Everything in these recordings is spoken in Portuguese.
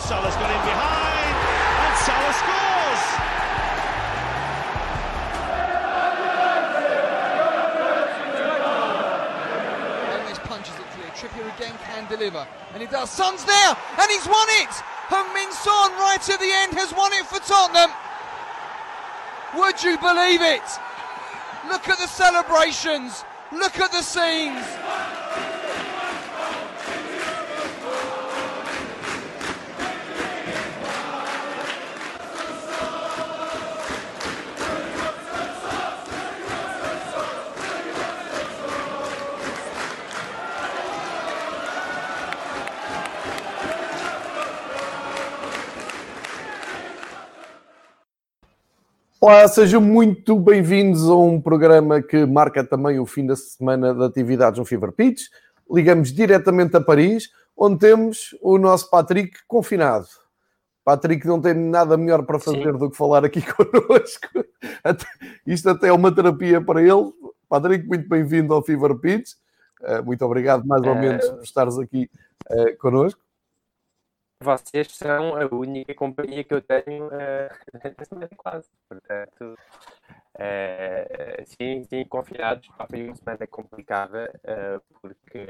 Salah's got in behind, and Salah scores. Gomez punches it clear. Trippier again can deliver. And he does. Son's there! And he's won it! Min Son, right at the end, has won it for Tottenham. Would you believe it? Look at the celebrations. Look at the scenes. Olá, sejam muito bem-vindos a um programa que marca também o fim da semana de atividades no Fever Pitch. Ligamos diretamente a Paris, onde temos o nosso Patrick confinado. Patrick não tem nada melhor para fazer Sim. do que falar aqui connosco. Isto até é uma terapia para ele. Patrick, muito bem-vindo ao Fever Pitch. Eh, muito obrigado mais ou menos por estares aqui uh, connosco vocês são a única companhia que eu tenho uh, semana quase. Portanto, uh, sim, sim, confinados. Foi uma semana complicada, uh, porque,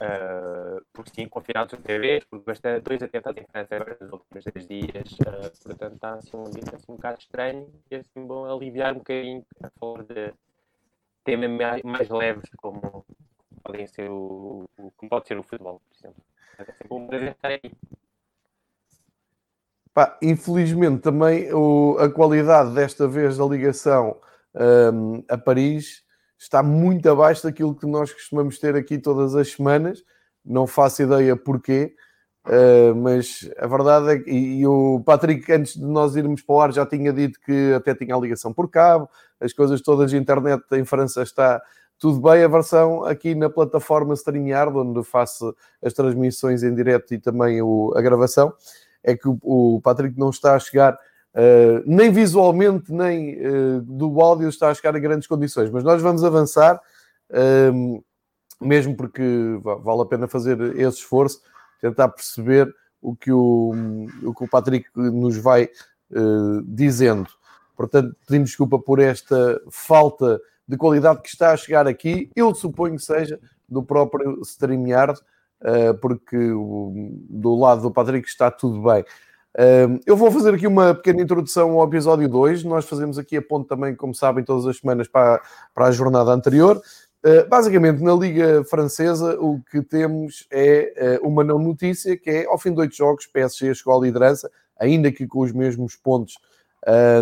uh, porque sim, confinados outra vez, porque bastante, dois atentados em França agora nos últimos 10 dias. Uh, portanto, está assim, um ambiente assim, um bocado estranho e assim bom aliviar um bocadinho a falar de temas mais, mais leves, como podem ser o, como pode ser o futebol, por exemplo. Pá, infelizmente também o, a qualidade desta vez da ligação um, a Paris está muito abaixo daquilo que nós costumamos ter aqui todas as semanas. Não faço ideia porquê, uh, mas a verdade é que e, o Patrick, antes de nós irmos para o ar, já tinha dito que até tinha a ligação por cabo, as coisas todas de internet em França está tudo bem, a versão aqui na plataforma StreamYard, onde faço as transmissões em direto e também o, a gravação, é que o, o Patrick não está a chegar uh, nem visualmente, nem uh, do áudio, está a chegar a grandes condições. Mas nós vamos avançar, uh, mesmo porque vale a pena fazer esse esforço, tentar perceber o que o, o, que o Patrick nos vai dizendo. Portanto, pedimos desculpa por esta falta de qualidade que está a chegar aqui, eu suponho que seja do próprio StreamYard, eh, porque do lado do Patrick está tudo bem. Eh, eu vou fazer aqui uma pequena introdução ao episódio 2. Nós fazemos aqui a ponto também, como sabem, todas as semanas para, a jornada anterior. Eh, basicamente, na Liga Francesa, o que temos é uma não notícia, que é, ao fim de oito jogos, PSG chegou à liderança, ainda que com os mesmos pontos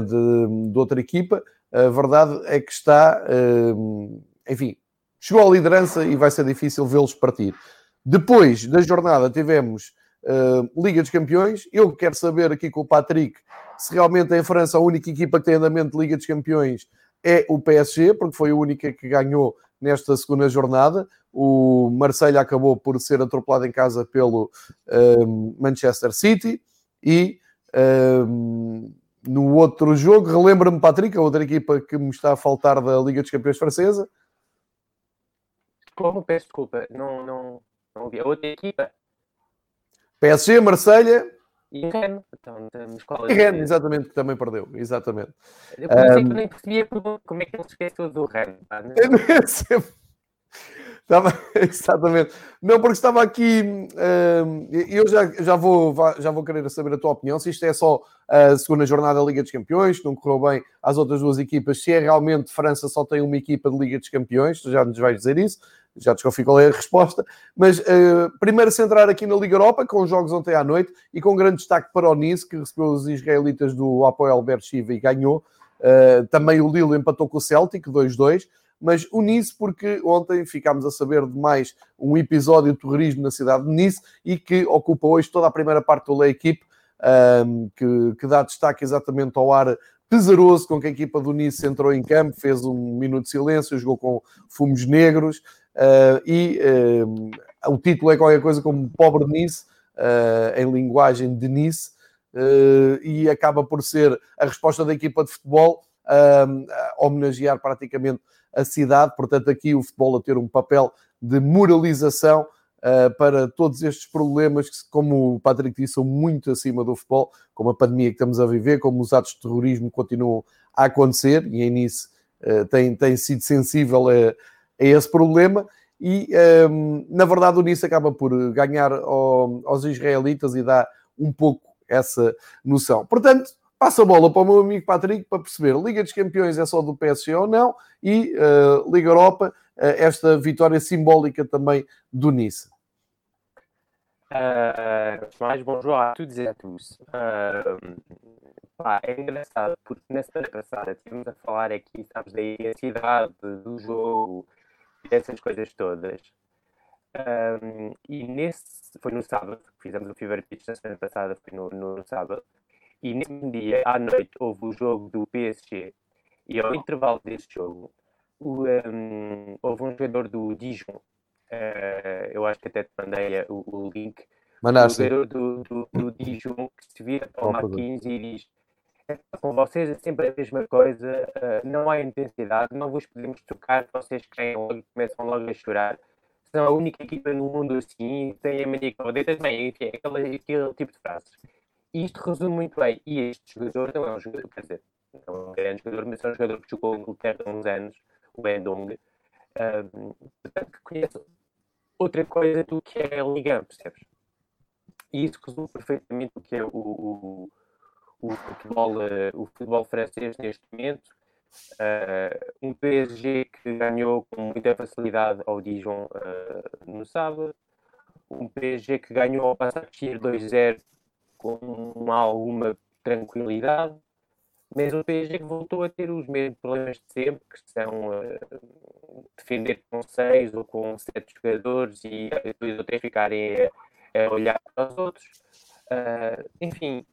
de outra equipa a verdade é que está, eh, enfim, chegou à liderança e vai ser difícil vê-los partir. Depois da jornada tivemos uh, Liga dos Campeões. Eu quero saber aqui com o Patrick se realmente em França a única equipa que tem andamento de Liga dos Campeões é o PSG, porque foi a única que ganhou nesta segunda jornada. O Marseille acabou por ser atropelado em casa pelo uh, Manchester City e uh, no outro jogo, relembra-me, Patrick, a outra equipa que me está a faltar da Liga dos Campeões Francesa. Como? Peço desculpa, não, não, não ouvi. A outra equipa? PSG, Marselha e Rennes. Então, e Rennes, exatamente, que também perdeu. Exatamente. Eu um... que nem percebia como é que ele se esqueceu do Rennes. Estava, exatamente. Não, porque estava aqui. Uh, eu já, já, vou, já vou querer saber a tua opinião. Se isto é só a segunda jornada da Liga dos Campeões, que não correu bem às outras duas equipas. Se é realmente França só tem uma equipa de Liga dos Campeões, tu já nos vais dizer isso. Já desconfio qual é a resposta. Mas uh, primeiro centrar aqui na Liga Europa, com os jogos ontem à noite e com grande destaque para o Nice, que recebeu os israelitas do Apoel Beersheba e ganhou. Uh, também o Lille empatou com o Celtic, 2-2 mas o Nice, porque ontem ficámos a saber de mais um episódio de terrorismo na cidade de Nice e que ocupa hoje toda a primeira parte do La Equipe, um, que, que, dá destaque exatamente ao ar pesaroso com que a equipa do Nice entrou em campo, fez um minuto de silêncio, jogou com fumos negros uh, e um, o título é qualquer coisa como Pobre Nice, uh, em linguagem de Nice, uh, e acaba por ser a resposta da equipa de futebol a homenagear praticamente a cidade. Portanto, aqui o futebol a ter um papel de moralização uh, para todos estes problemas que, como o Patrick disse, são muito acima do futebol, como a pandemia que estamos a viver, como os atos de terrorismo continuam a acontecer, e a Nice uh, tem, tem sido sensível a, a esse problema. E, um, na verdade, o Nice acaba por ganhar ao, aos israelitas e dá um pouco essa noção. Portanto, passa a bola para o meu amigo Patrick para perceber Liga dos Campeões é só do PSG ou não e uh, Liga Europa, uh, esta vitória simbólica também do Nice. Uh, mais bonjour a todos e a todos. Uh, é engraçado porque na semana passada estivemos a falar aqui, sabes, da intensidade do jogo e dessas coisas todas. E nesse, foi no sábado, fizemos o Fever Pitch na semana passada, foi no, no sábado. E nesse dia, à noite, houve o jogo do PSG. E ao intervalo desse jogo, o, um, houve um jogador do Dijon. Uh, eu acho que até te mandei o, o link. Mandaste. O jogador do, do, do Dijon que se vira para o Marquinhos e diz: é, com vocês é sempre a mesma coisa, uh, não há intensidade, não vos podemos tocar, vocês querem logo começam logo a chorar. São a única equipa no mundo assim, tem a mania que também, enfim, aquele, aquele tipo de frases. E isto resume muito bem. E este jogador não é um jogador, quer dizer, não é um grande jogador, mas é um jogador que jogou em Inglaterra há uns anos, o Endong, um, portanto, que conhece outra coisa do que é a Liga, percebes? E isso resume perfeitamente o que é o, o, o futebol, uh, o futebol francês neste momento. Uh, um PSG que ganhou com muita facilidade ao Dijon uh, no sábado, um PSG que ganhou ao Passagir 2-0 com alguma tranquilidade, mas o PSG voltou a ter os mesmos problemas de sempre, que são uh, defender com seis ou com sete jogadores e depois até ficarem a, a, olhar para os outros. Uh, enfim,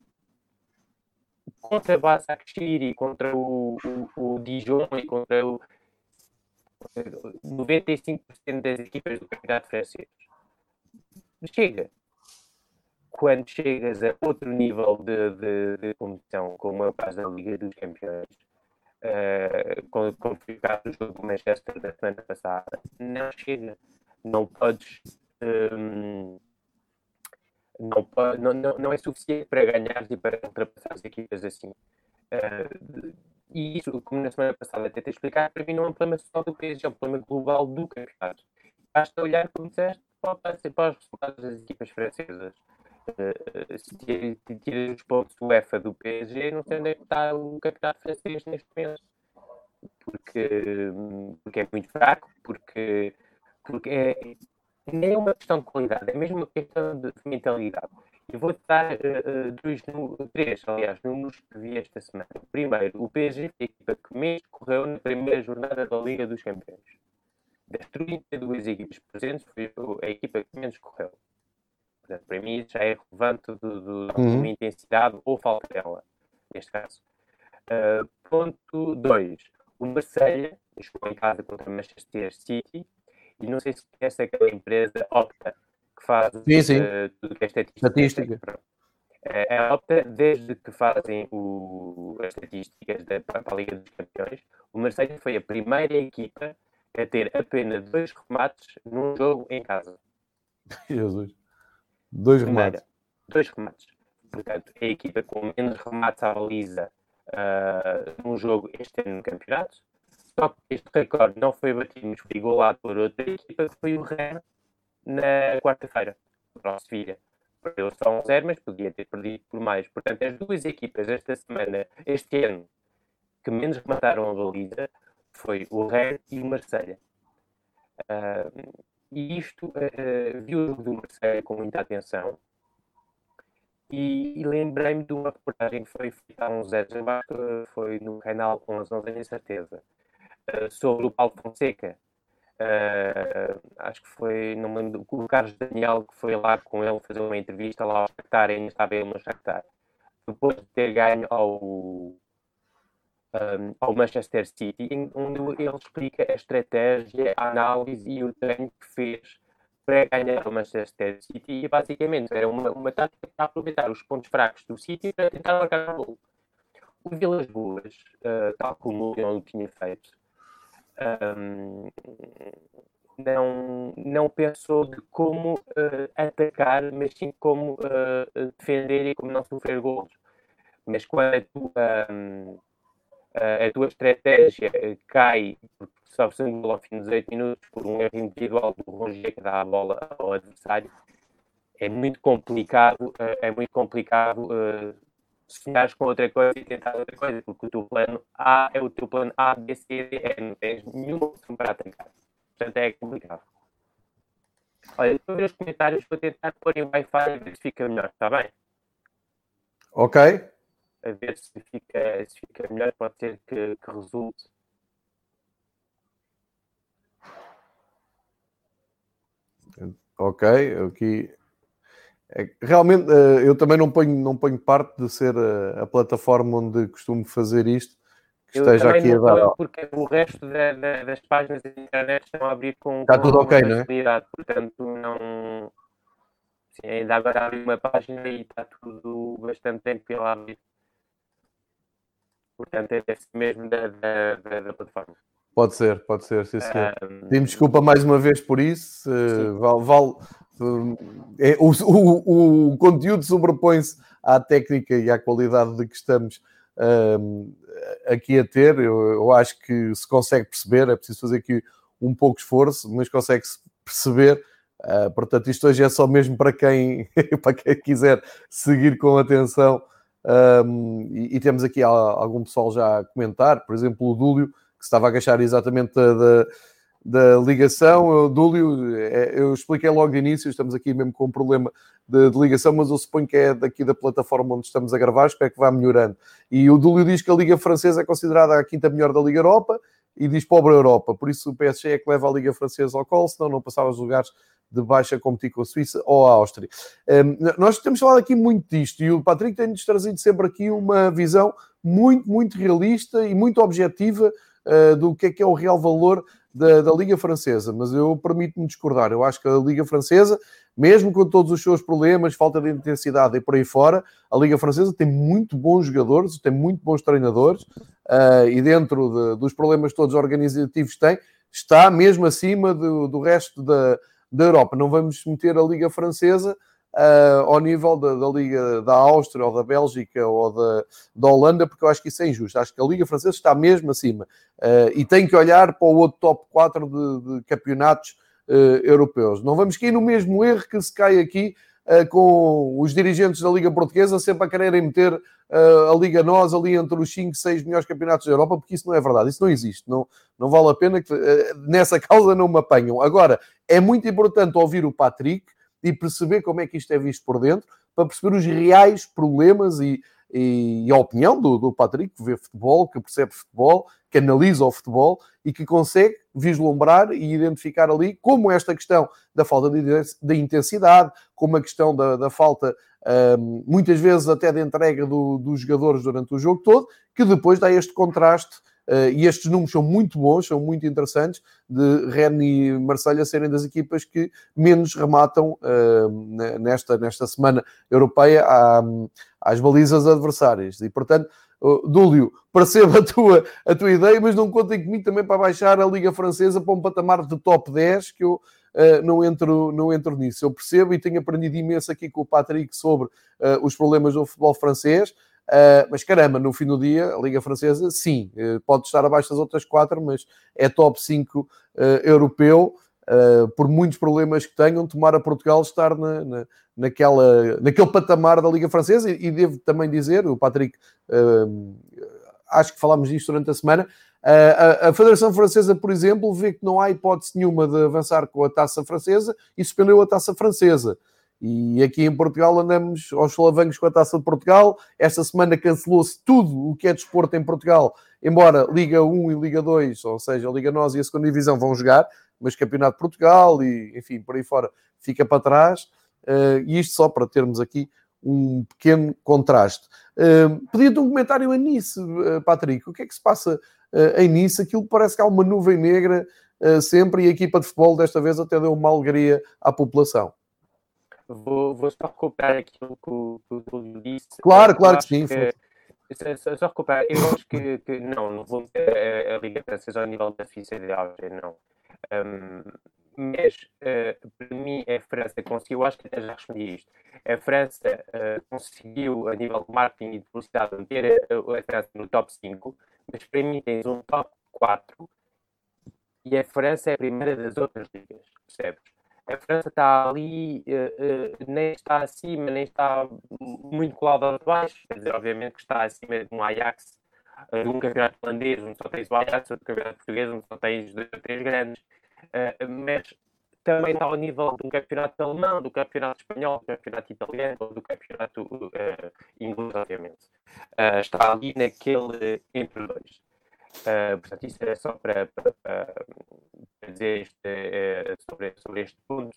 contra o Basaksehir contra o, o, o Dijon e contra o 95% das equipas do campeonato francês. Chega quando chegas a outro nível de, de, de competição, como é o caso da Liga dos Campeões, uh, como foi o jogo do Manchester da semana passada, não chega. Não podes. Um, ehm, não, não, não, é suficiente para ganhar e para ultrapassar as equipas assim. Uh, e isso, como na semana passada até te explicar, para mim não é um problema só do PSG, é um problema global do campeonato. Basta olhar, como disseste, para, para os resultados das equipas francesas. Uh, se tiras os pontos do UEFA do PSG, não sei onde é que está o campeonato francês neste momento. Porque, porque é muito fraco, porque, porque é, nem é uma questão de qualidade, é mesmo uma questão de mentalidade. Eu vou dar uh, dois, três, aliás, números que vi esta semana. Primeiro, o PSG foi a equipa que menos correu na primeira jornada da Liga dos Campeões. Das 32 equipas presentes, foi a equipa que menos correu. Portanto, para mim já é relevante do, do, uhum. intensidade ou falta dela, neste caso. Uh, ponto 2. O Marseille jogou em casa contra o Manchester City e não sei se conhece aquela empresa Opta que faz sim, sim. Uh, tudo que é estatística. estatística. É, a Opta, desde que fazem o, as estatísticas da, para a Liga dos Campeões, o Marseille foi a primeira equipa a ter apenas dois remates num jogo em casa. Jesus. Dois remates. Dois remates. Portanto, é a equipa com menos remates à baliza uh, num jogo este ano no campeonato. Só que este recorde não foi batido, mas foi igualado por outra equipa que foi o Rennes na quarta-feira, para o Sevilha. Perdeu só um zero, mas podia ter perdido por mais. Portanto, as duas equipas esta semana, este ano, que menos remataram a baliza foi o Rennes e o Marselha. Uh, e isto uh, vi o do Marseille com muita atenção e, e lembrei-me de uma reportagem que foi feita há uns anos, uh, foi no canal 11, não tenho certeza, uh, sobre o Paulo Fonseca. acho que foi, não me lembro, o Carlos Daniel que foi lá com ele fazer uma entrevista lá ao Shakhtar, ainda estava ele no Shakhtar. Depois de ter ganho ao um, ao Manchester City, onde ele explica a estratégia, a análise e o treino que fez para ganhar o Manchester City. E basicamente era uma, uma tática para aproveitar os pontos fracos do City para tentar marcar o gol. O Vilas Boas, uh, tal como não tinha feito, um, não, não pensou de como uh, atacar, mas sim como uh, defender e como não sofrer gols. Mas quando a tua, um, a tua estratégia cai, porque um gol ao fim dos 8 minutos por um erro individual do Rongier que dá a bola ao adversário, é muito complicado, é muito complicado sonhares com outra coisa e tentar outra coisa, porque o teu plano A é o teu plano A, B, C, D, E, não tens nenhuma opção para atacar. Portanto, é complicado. Olha, estou ver os comentários, vou tentar pôr em Wi-Fi a ver se fica melhor, está bem? Ok. A ver se fica, se fica melhor, pode ser que, que resulte. Ok, aqui é, realmente, eh, eu também não ponho, não ponho parte de ser a, a plataforma onde costumo fazer isto, que eu esteja aqui a dar. Porque o resto da, da, das páginas da internet estão a abrir com. Está com tudo ok, não é? Portanto, não. Sim, ainda agora abri uma página e está tudo bastante tempo pela abrir. Portanto, é desse mesmo da, da, da, plataforma. Pode ser, pode ser, sim, senhor. Um... Pedimos desculpa mais uma vez por isso. Uh, vale, vale, é, o, o, o, conteúdo sobrepõe-se à técnica e à qualidade de que estamos um, aqui a ter. Eu, eu, acho que se consegue perceber, é preciso fazer aqui um pouco de esforço, mas consegue-se perceber. Uh, portanto, isto hoje é só mesmo para quem, para quem quiser seguir com atenção. Um, e, e, temos aqui algum pessoal já a comentar, por exemplo, o Dúlio, que estava a queixar exatamente da, da ligação. Eu, Dúlio, é, eu expliquei logo de início, estamos aqui mesmo com um problema de, de, ligação, mas eu suponho que é daqui da plataforma onde estamos a gravar, espero que vá melhorando. E o Dúlio diz que a Liga Francesa é considerada a quinta melhor da Liga Europa e diz pobre Europa, por isso o PSG é que leva a Liga Francesa ao colo, senão não passava os lugares de baixa competir com a Suíça ou a Áustria. Um, nós temos falado aqui muito disto e o Patrick tem-nos trazido sempre aqui uma visão muito, muito realista e muito objetiva uh, do que é que é o real valor da, da Liga Francesa, mas eu permito-me discordar. Eu acho que a Liga Francesa, mesmo com todos os seus problemas, falta de intensidade e por aí fora, a Liga Francesa tem muito bons jogadores, tem muito bons treinadores uh, e dentro de, dos problemas todos organizativos tem, está mesmo acima do, do resto da, da Europa. Não vamos meter a Liga Francesa uh, ao nível da, da, Liga da Áustria ou da Bélgica ou da, da Holanda, porque eu acho que isso é injusto. Acho que a Liga Francesa está mesmo acima uh, e tem que olhar para o outro top 4 de, de campeonatos uh, europeus. Não vamos cair no mesmo erro que se cai aqui com os dirigentes da Liga Portuguesa sempre a quererem meter uh, a Liga Nós ali entre os 5, 6 melhores campeonatos da Europa, porque isso não é verdade, isso não existe, não, não vale a pena que uh, nessa causa não me apanham. Agora, é muito importante ouvir o Patrick, e perceber como é que isto é visto por dentro, para perceber os reais problemas e, e, e a opinião do, do Patrick, que vê futebol, que percebe futebol, que analisa o futebol e que consegue vislumbrar e identificar ali como esta questão da falta de, de intensidade, como a questão da, da falta, um, muitas vezes até de entrega do, dos jogadores durante o jogo todo, que depois dá este contraste e estes números são muito bons, são muito interessantes, de Rennes e Marselha serem das equipas que menos rematam uh, nesta, nesta semana europeia às balizas adversárias. E, portanto, uh, Dúlio, percebo a tua, a tua ideia, mas não contem comigo também para baixar a Liga Francesa para um patamar de top 10, que eu Uh, não, entro, não entro nisso. Eu percebo e tenho aprendido imenso aqui com o Patrick sobre uh, os problemas do futebol francês. Uh, mas caramba, no fim do dia, a Liga Francesa, sim, uh, pode estar abaixo das outras quatro, mas é top 5 uh, eh, europeu. por muitos problemas que tenham, tomar a Portugal estar na, na, naquela, naquele patamar da Liga Francesa. E, e devo também dizer, o Patrick, acho que falámos disto durante a semana, a, a, Federação Francesa, por exemplo, vê que não há hipótese nenhuma de avançar com a taça francesa e suspendeu a taça francesa. E aqui em Portugal andamos aos solavancos com a Taça de Portugal. Esta semana cancelou-se tudo o que é desporto em Portugal, embora Liga 1 e Liga 2, ou seja, a Liga Nós e a segunda Divisão vão jogar, mas Campeonato de Portugal e, enfim, por aí fora fica para trás. Uh, e isto só para termos aqui um pequeno contraste. Uh, Pedia-te um comentário a Nice, uh, Patrick. O que é que se passa uh, em Nice? Aquilo parece que há uma nuvem negra sempre e a equipa de futebol desta vez até deu uma alegria à população. Vou, vou só recuperar aquilo que o, que disse. Claro, claro que sim. Que, só, só recuperar, eu acho que, que não, não vou ter a, a Liga Francesa ao nível da FICA de Áustria, não. Um, mas uh, para mim a França conseguiu, acho que até já respondi isto, a França uh, conseguiu a nível de marketing e de publicidade meter a, a, França no top 5, mas para mim tens um top 4 e a França é a primeira das outras ligas, percebes? A França está ali, uh, nem está acima, nem está muito colada abaixo, quer dizer, obviamente que está acima de um Ajax, de um campeonato holandês, onde só tens o Ajax, outro campeonato português, onde só tens dois ou três grandes Uh, mas também está ao nível do campeonato alemão, do campeonato espanhol, do campeonato italiano do campeonato uh, inglês, obviamente. Uh, está ali naquele entre dois. Portanto, isso é só para, para, para dizer este, sobre, sobre este ponto.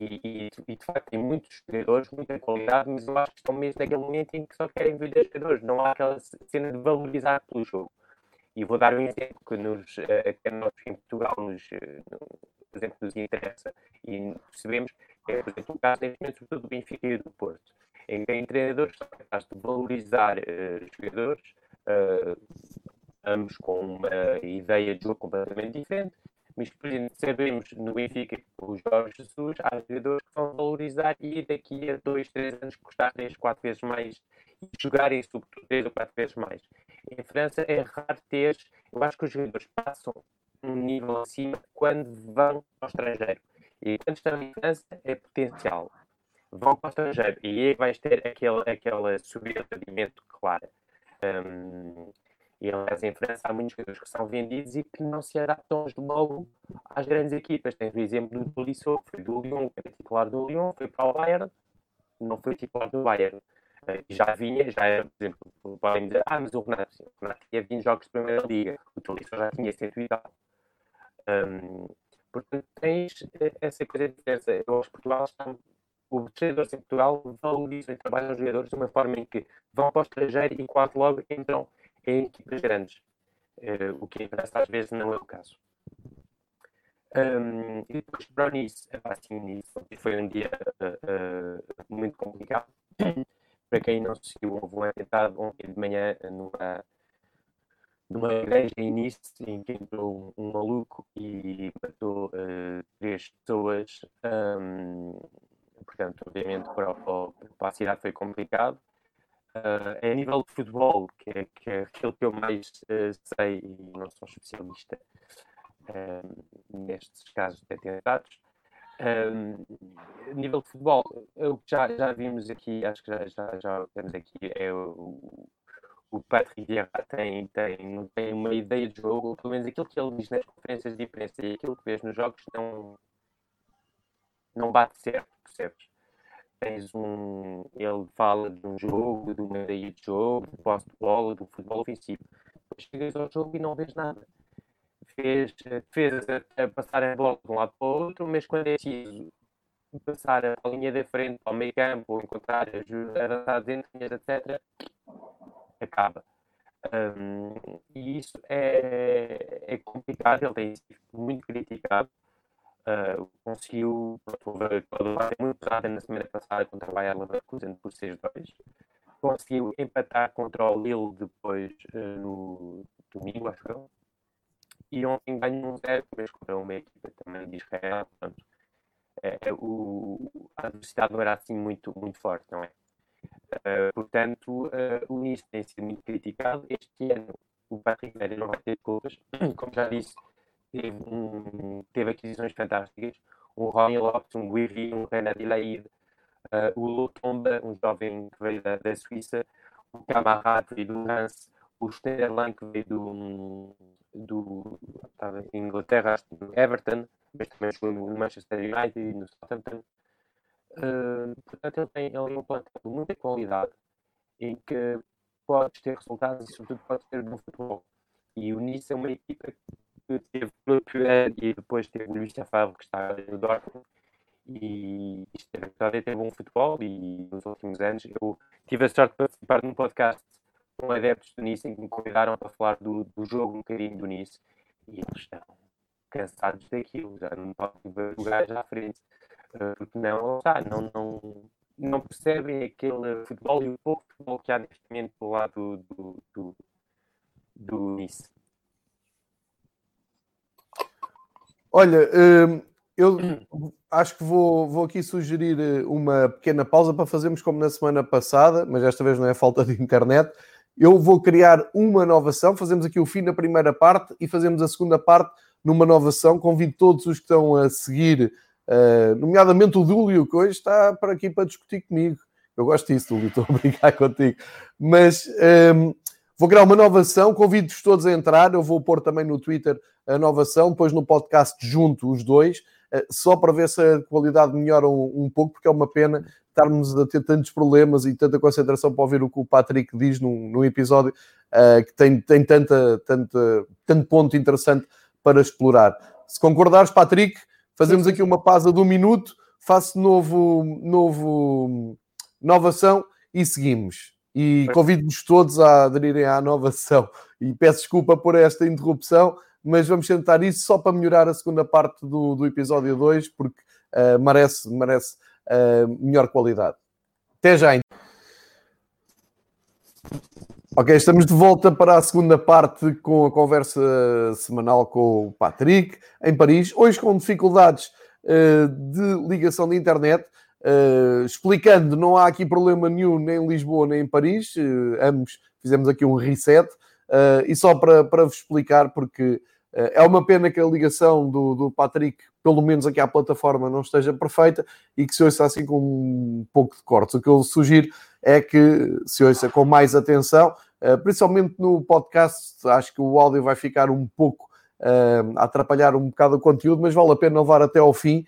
E, e, e, de facto tem muitos jogadores, muita qualidade, mas eu acho que estão mesmo naquele momento em que só querem ver jogadores, não há aquela cena de valorizar pelo jogo. E vou dar um exemplo que, nos, eh, que a nós em Portugal nos, eh, por exemplo, nos interessa e percebemos, é, por exemplo, o caso neste momento, sobretudo do Benfica e do Porto, em que tem treinadores são capazes de valorizar uh, jogadores, uh, ambos com uma ideia de jogo completamente diferente, mas, por exemplo, sabemos no Benfica, o Jorge Jesus, há jogadores que vão valorizar e daqui a dois, três anos custar três, quatro vezes mais e jogarem, sobretudo, três ou quatro vezes mais. Em França é raro ter, eu acho que os jogadores passam um nível acima quando vão ao estrangeiro. E quando estão em França é potencial. Vão para o estrangeiro e aí vais ter aquele, aquela subida de rendimento. Um, e aliás, em França há muitos jogadores que são vendidos e que não se adaptam logo às grandes equipas. Tens o exemplo do Tolisso, foi do Lyon, era titular do Lyon, foi para o Bayern, não foi titular do Bayern já vinha, já era, por exemplo, podem dizer, ah, mas o Renato, o Renato tinha 20 jogos de Primeira Liga, o Tolisso já tinha 100 e. Um, portanto, tens essa coisa de diferença. Eu acho que Portugal está, os treinadores em Portugal valorizam e trabalham os jogadores de uma forma em que vão para o estrangeiro e quase logo entram em equipas grandes, uh, o que França às vezes não é o caso. Um, e depois para Nice, assim, foi um dia uh, muito complicado para quem não seguiu, houve um atentado ontem de manhã numa, numa igreja em Nice em que entrou um, um maluco e matou uh, três pessoas. Um, portanto, obviamente, para, para, a cidade foi complicado. Uh, a nível de futebol, que é, que é aquilo que eu mais uh, sei e não sou especialista nestes casos de atentados, um, nível de futebol, o que já, já vimos aqui, acho que já, já, já temos aqui, é o, o Patrick Vieira tem, tem, tem uma ideia de jogo, pelo menos aquilo que ele diz nas conferências de imprensa e aquilo que vês nos jogos não, não bate certo, percebes? Tens um. Ele fala de um jogo, de uma ideia de jogo, de posse de bola, do futebol ofensivo. Depois chegas ao jogo e não vês nada fez defesas a, a passar a bola de um lado para o outro, mas quando é preciso passar a linha da frente ao meio campo, encontrar avançados entre linhas, etc., acaba. Um, e isso é, é complicado, ele tem sido muito criticado. Uh, conseguiu, houve uma muito pesada na semana passada contra o Bayern Leverkusen por 6-2. Conseguiu empatar contra o Lille depois uh, no domingo, acho eu e ontem ganhou um zero, mas contra uma equipa também de Israel. Portanto, é, é, o, a adversidade não era assim muito, muito forte, não é? Uh, portanto, o Nice tem sido muito criticado. Este ano, o Patrick Vieira não vai ter culpas. Como já disse, teve, um, teve aquisições fantásticas. Um Ronnie Lopes, um Guiri, um Renan Dilaid, uh, o Lutomba, um jovem que veio da, da Suíça, o Camarade veio do Lance, o Sterling que veio do, do estava em Inglaterra, do Everton, mas também jogou no Manchester United e no Southampton. Uh, portanto, ele tem, ele um plantel de muita qualidade em que podes ter resultados e, sobretudo, podes ter bom futebol. E o Nice é uma equipa que teve e depois teve o Luís Favre, que está no Dortmund, e esteve a ter bom futebol. E nos últimos anos eu tive a sorte de participar num podcast com adeptos do Nice em que me convidaram para falar do, do jogo um bocadinho do Nice e eles estão cansados daquilo, já não podem ver o gajo à frente, uh, porque não, não, não, não percebem aquele futebol e o pouco futebol que há neste momento do lado do, do, do Nice. Olha, hum, eu acho que vou, vou aqui sugerir eh, uma pequena pausa para fazermos como na semana passada, mas esta vez não é falta de internet. Eu vou criar uma inovação, fazemos aqui o fim da primeira parte e fazemos a segunda parte numa inovação. Convido todos os que estão a seguir, uh, nomeadamente o Dúlio, que hoje está para aqui para discutir comigo. Eu gosto disso, Dúlio, estou a brincar contigo. Mas um, vou criar uma inovação, convido-vos todos a entrar. Eu vou pôr também no Twitter a inovação, depois no podcast junto os dois. Eh, só para ver se a qualidade melhora um, um, pouco, porque é uma pena estarmos a ter tantos problemas e tanta concentração para ouvir o que o Patrick diz num, num episódio uh, que tem, tem tanta, tanta, tanto ponto interessante para explorar. Se concordares, Patrick, fazemos aqui uma pausa de um minuto, faço novo, novo inovação e seguimos. E convido-vos todos a aderirem à inovação. E peço desculpa por esta interrupção, mas vamos tentar isso só para melhorar a segunda parte do, do episódio 2, porque uh, merece, merece uh, melhor qualidade. Até já. Ok, estamos de volta para a segunda parte com a conversa semanal com o Patrick em Paris. Hoje com dificuldades uh, de ligação de internet. Uh, explicando, não há aqui problema nenhum nem em Lisboa nem em Paris. Uh, ambos fizemos aqui um reset. e só para, para vos explicar, porque é uma pena que a ligação do, do Patrick, pelo menos aqui à plataforma, não esteja perfeita e que se ouça assim com um pouco de cortes. O que eu sugiro é que se ouça com mais atenção, principalmente no podcast. Acho que o áudio vai ficar um pouco a atrapalhar um bocado o conteúdo, mas vale a pena levar até ao fim,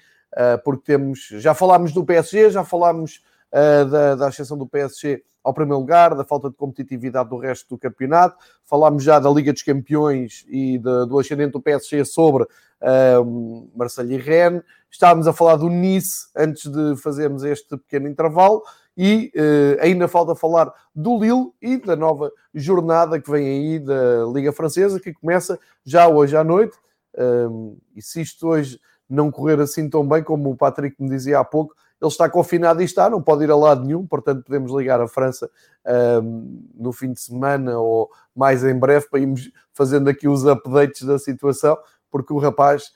porque temos. Já falámos do PSG, já falámos da, da ascensão do PSG ao primeiro lugar, da falta de competitividade do resto do campeonato. Falámos já da Liga dos Campeões e de, do ascendente do PSG sobre uh, Marseille e Rennes. Estávamos a falar do Nice antes de fazermos este pequeno intervalo e uh, ainda falta falar do Lille e da nova jornada que vem aí da Liga Francesa, que começa já hoje à noite. Uh, e se isto hoje não correr assim tão bem como o Patrick me dizia há pouco, ele está confinado e está, não pode ir a lado nenhum, portanto podemos ligar a França um, no fim de semana ou mais em breve para irmos fazendo aqui os updates da situação, porque o rapaz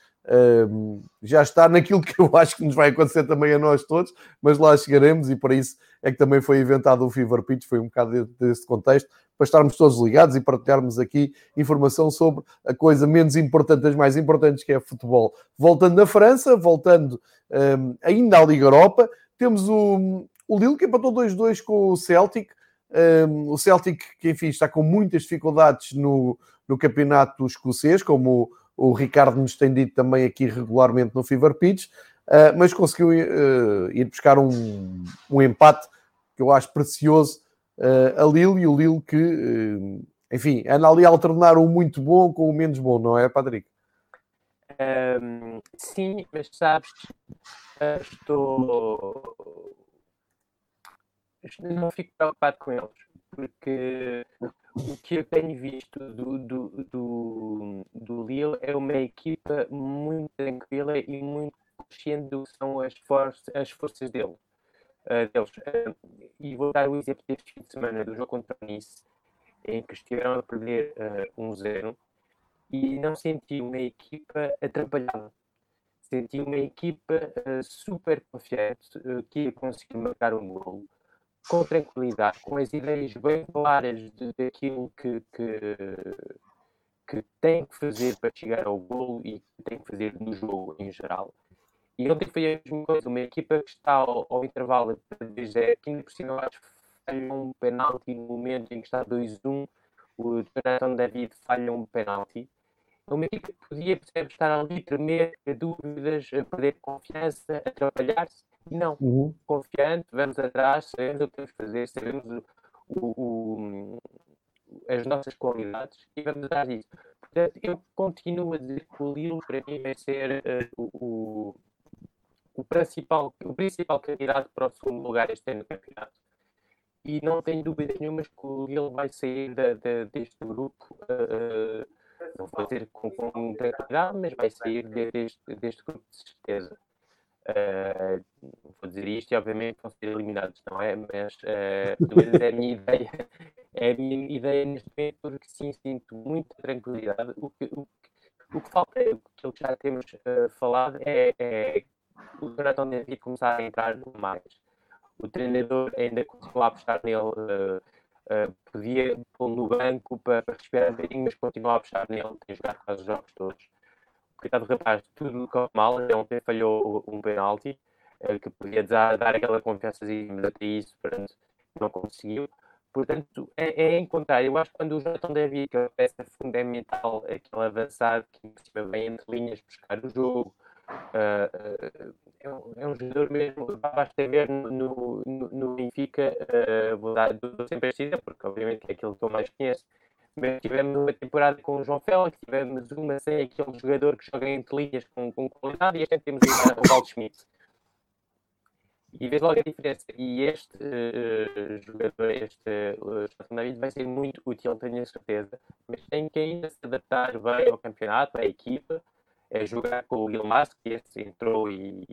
já está naquilo que eu acho que nos vai acontecer também a nós todos, mas lá chegaremos e para isso é que também foi inventado o Fever Pitch, foi um bocado desse contexto, para estarmos todos ligados e partilharmos aqui informação sobre a coisa menos importante das mais importantes, que é futebol. Voltando à França, voltando um, ainda à Liga Europa, temos o, o Lille que empatou 2-2 com o Celtic. Um, o Celtic, que enfim está com muitas dificuldades no, no campeonato escocês, como o, o Ricardo nos tem dito também aqui regularmente no Fever Pitch, uh, mas conseguiu uh, ir buscar um, um empate que eu acho precioso uh, a Lille e o Lille que, uh, enfim, anda ali a alternar o muito bom com o menos bom, não é, Patrick? Um, sim, mas sabes, uh, estou. Não fico preocupado com eles, porque o que eu tenho visto do, do, do, do Lille é uma equipa muito tranquila e muito consciente do que são as, for as forças dele uh, deles. Uh, e vou dar o exemplo deste fim de semana do jogo contra o Nice, em que estiveram a perder uh, 1-0 e não senti uma equipa atrapalhada. Senti uma equipa super confiante que ia conseguir marcar um gol com tranquilidade, com as ideias bem claras daquilo que, que, que tem que fazer para chegar ao gol e que tem que fazer no jogo em geral. E ontem foi a mesma coisa, uma equipa que está ao, ao intervalo de 0 que ainda por cima falha um penalti no momento em que está 2-1, o Jonathan David falha um penalti. É uma equipa que podia percebe, estar ali, tremer, ter dúvidas, perder confiança, atrapalhar-se, e não, uhum. confiante, vamos atrás, sabemos o que temos que fazer, sabemos o, o, as nossas qualidades e vamos atrás disso. Portanto, eu continuo a dizer que o Lille para mim vai ser uh, o, o principal, o principal candidato para o segundo lugar este ano no campeonato. E não tenho dúvidas nenhumas que o Lille vai sair de, de, deste grupo, uh, dizer com, com tranquilidade, mas vai sair de, deste, deste grupo de certeza. Uh, vou dizer isto e obviamente vão ser eliminados, não é? Mas uh, é a minha ideia, é a minha ideia neste momento, porque sim, sinto muita tranquilidade. O que, o, o que falta, o que que já temos uh, falado é, é o Jonathan David começar a entrar mais. O treinador ainda continua a apostar nele, uh, uh, podia pôr no banco para, respirar um bocadinho, mas continua a apostar nele, tem jogado quase os jogos todos. Coitado do rapaz, tudo corre mal, ontem falhou um penalti, uh, que podia dar, dar aquela confiança, mas até isso, portanto, não conseguiu. Portanto, é, é encontrar. Eu acho que quando o Jonathan David, que é uma peça fundamental, aquele avançado que vem entre linhas buscar o jogo, é, um, é, um, jogador mesmo. Basta ver no, no, no Benfica, uh, vou dar sempre a porque obviamente é aquilo que eu mais conheço. Mas tivemos uma temporada com o João Félix, tivemos uma sem aquele jogador que joga entre linhas com, com qualidade, e este temos o Walt Schmidt e vês logo a diferença. E este uh, jogador, este uh, David, vai ser muito útil, tenho a certeza, mas tem que ainda se adaptar bem ao campeonato, à equipa, é jogar com o Gilmas, que este entrou e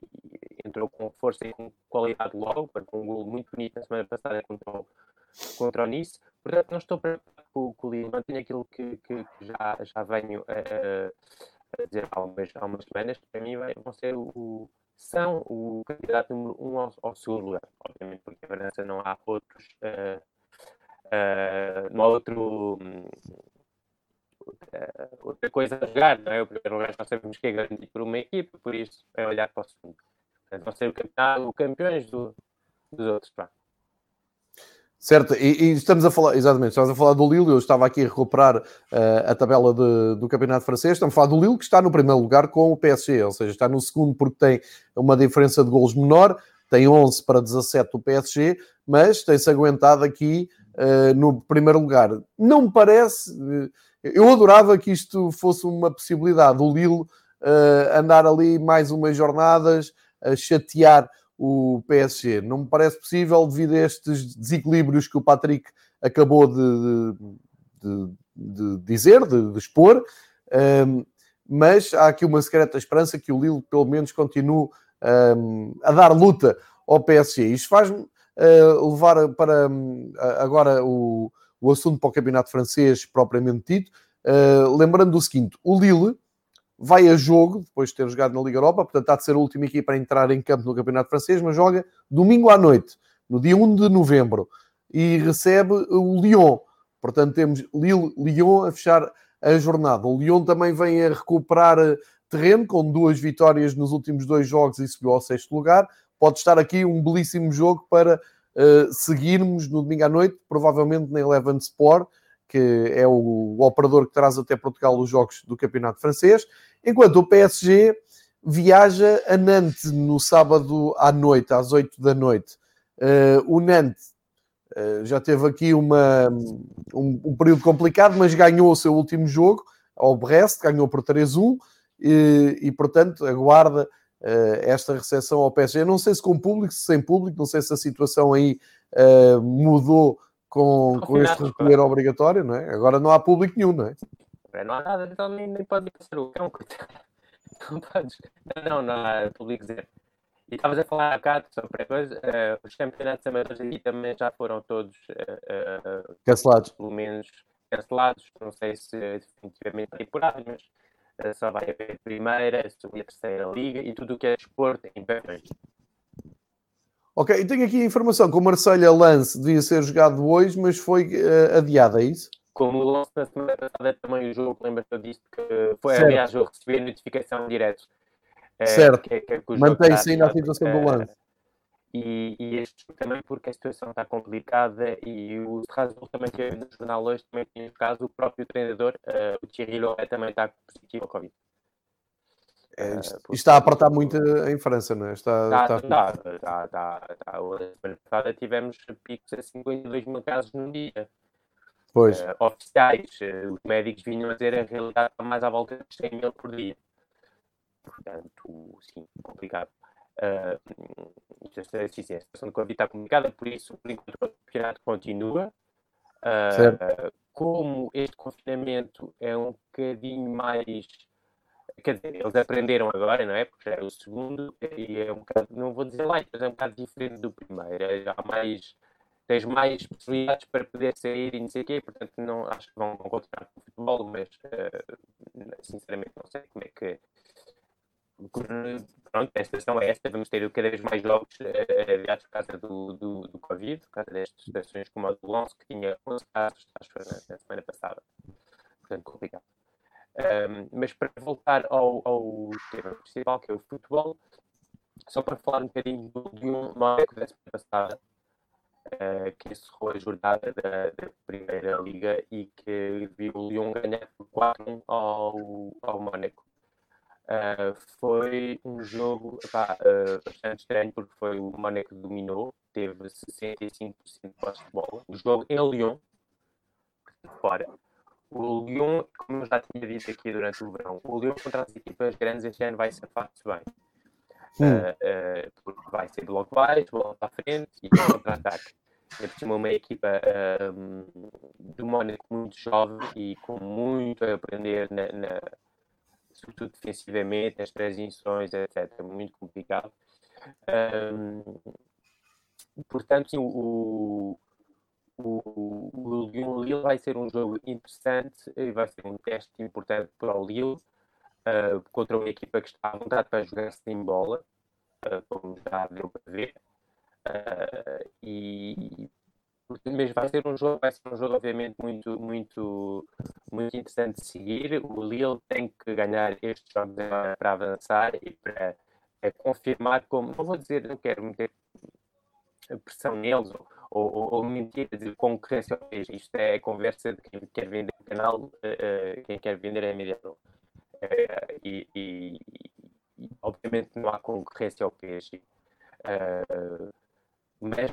entrou com força e com qualidade logo, com um gol muito bonito na semana passada contra o, contra o Nice. Portanto, não estou preocupado com, com o Lille, mantenho aquilo que, que, que, já, já venho a, a dizer há umas, há umas semanas, que para mim vão ser o são o candidato número um ao, ao segundo lugar. Obviamente, porque em França não há outros. Uh, uh, não há outro. Um, outra, outra coisa a jogar, não é? O primeiro lugar nós sabemos que é garantido por uma equipe, por isso é olhar para o segundo. Portanto, vão ser o, campeão, campeões do, dos outros. Pá. Certo, e, e, estamos a falar, exatamente, estamos a falar do Lille, eu estava aqui a recuperar uh, a tabela de, do Campeonato Francês, estamos a falar do Lille que está no primeiro lugar com o PSG, ou seja, está no segundo porque tem uma diferença de golos menor, tem 11 para 17 o PSG, mas tem-se aguentado aqui uh, no primeiro lugar. Não me parece, uh, eu adorava que isto fosse uma possibilidade, o Lille andar ali mais umas jornadas, a chatear o PSG. Não me parece possível devido a estes desequilíbrios que o Patrick acabou de, de, de dizer, de, de expor. Um, mas há aqui uma secreta esperança que o Lille, pelo menos, continue um, a dar luta ao PSG. Isto faz-me uh, levar para um, agora o, o assunto para o campeonato francês propriamente dito. Uh, lembrando o seguinte: o Lille vai a jogo, depois de ter jogado na Liga Europa, portanto há de ser a última equipa a entrar em campo no Campeonato Francês, mas joga domingo à noite, no dia 1 de novembro, e recebe o Lyon. Portanto, temos Lille-Lyon a fechar a jornada. O Lyon também vem a recuperar eh, terreno, com duas vitórias nos últimos dois jogos e subiu ao sexto lugar. Pode estar aqui um belíssimo jogo para uh, seguirmos no domingo à noite, provavelmente na Eleven Sport, que é o, o operador que traz até Portugal os jogos do Campeonato Francês. Enquanto o PSG viaja a Nantes no sábado à noite, às 8 da noite. Uh, o Nantes uh, já teve aqui uma, um, um, período complicado, mas ganhou o seu último jogo ao Brest, ganhou por 3-1 e, e, portanto, aguarda esta recepção ao PSG. Não sei se com público, se sem público, não sei se a situação aí mudou com, com este recolher obrigatório, não é? Agora não há público nenhum, não é? Não há nada, então nem, nem pode ser o cão, Não podes. Não, não há público zero. E estavas a falar há bocado sobre a coisa, uh, os campeonatos amadores aqui também já foram todos uh, uh, cancelados. Pelo menos cancelados. Não sei se definitivamente temporadas, mas só vai haver primeira, e a terceira liga e tudo o que é desporto em papéis. Ok, e tenho aqui a informação que o Marselha Lance devia ser jogado hoje, mas foi adiado, é isso? Como o Lance na semana passada também o jogo, lembra-te disto que foi, certo. aliás, eu recebi a notificação direto. Eh, certo. Que, que Mantém-se ainda a situação do Lance. E, e este também porque a situação está complicada e o Strasbourg também teve no jornal hoje, também tinha no caso o próprio treinador, uh, o Thierry Loret, também está positivo ao Covid. É, isto, isto está a apertar muito em França, não é? Está, está, está, está, está, está, está. A semana passada tivemos picos a 52 mil casos num dia. Pois. Uh, oficiais, os médicos vinham a dizer a realidade está mais à volta de 100 mil por dia. Portanto, sim, complicado. Uh, isto é, sim, sim, a situação de Covid está complicada, por isso, por enquanto, o campeonato continua. Uh, como este confinamento é um bocadinho mais. Quer dizer, eles aprenderam agora, não é? Porque já é o segundo, e é um bocado, não vou dizer light, mas é um bocado diferente do primeiro. É, há mais tens mais possibilidades para poder sair e não sei o quê, portanto não, acho que vão, vão continuar com o futebol, mas uh, sinceramente não sei como é que pronto, a situação é esta, vamos ter cada vez mais jogos uh, por causa do, do, do Covid, por causa destas situações como a do Lonso, que tinha 11 casos, acho na, na semana passada. Portanto, complicado. Um, mas para voltar ao, ao tema principal, que é o futebol, só para falar um bocadinho de um Mónaco da semana passada, uh, que encerrou a jornada da, da, Primeira Liga e que viu o Lyon ganhar por 4 ao, ao Mónaco. Uh, foi um jogo pá, uh, bastante estranho porque foi o Mónaco que dominou, teve 65% de posse de bola. O jogo em Lyon, fora. O Lyon, como eu já tinha dito aqui durante o verão, o Lyon contra as equipas grandes este ano vai safar-se bem. Uh, porque vai ser logo baixo, bola para a frente e contra-ataque. É por cima uma equipa uh, do Mónaco muito jovem e com muito a aprender, na, na, sobretudo defensivamente, as transições, etc. Muito complicado. Um, portanto, sim, o, o, o Lille vai ser um jogo interessante e vai ser um teste importante para o Lille uh, contra uma equipa que está à vontade para jogar sem bola, uh, como já deu para ver. Uh, e mas vai ser um jogo, vai ser um jogo obviamente muito, muito, muito interessante de seguir. O Lille tem que ganhar estes jogos para avançar e para é, confirmar como, não vou dizer, não quero meter pressão neles ou, ou, ou mentir, dizer concorrência. Isto é conversa de quem quer vender o canal, uh, quem quer vender é mediador. Uh, e, e, e, obviamente não há concorrência ao peixe. Uh, mas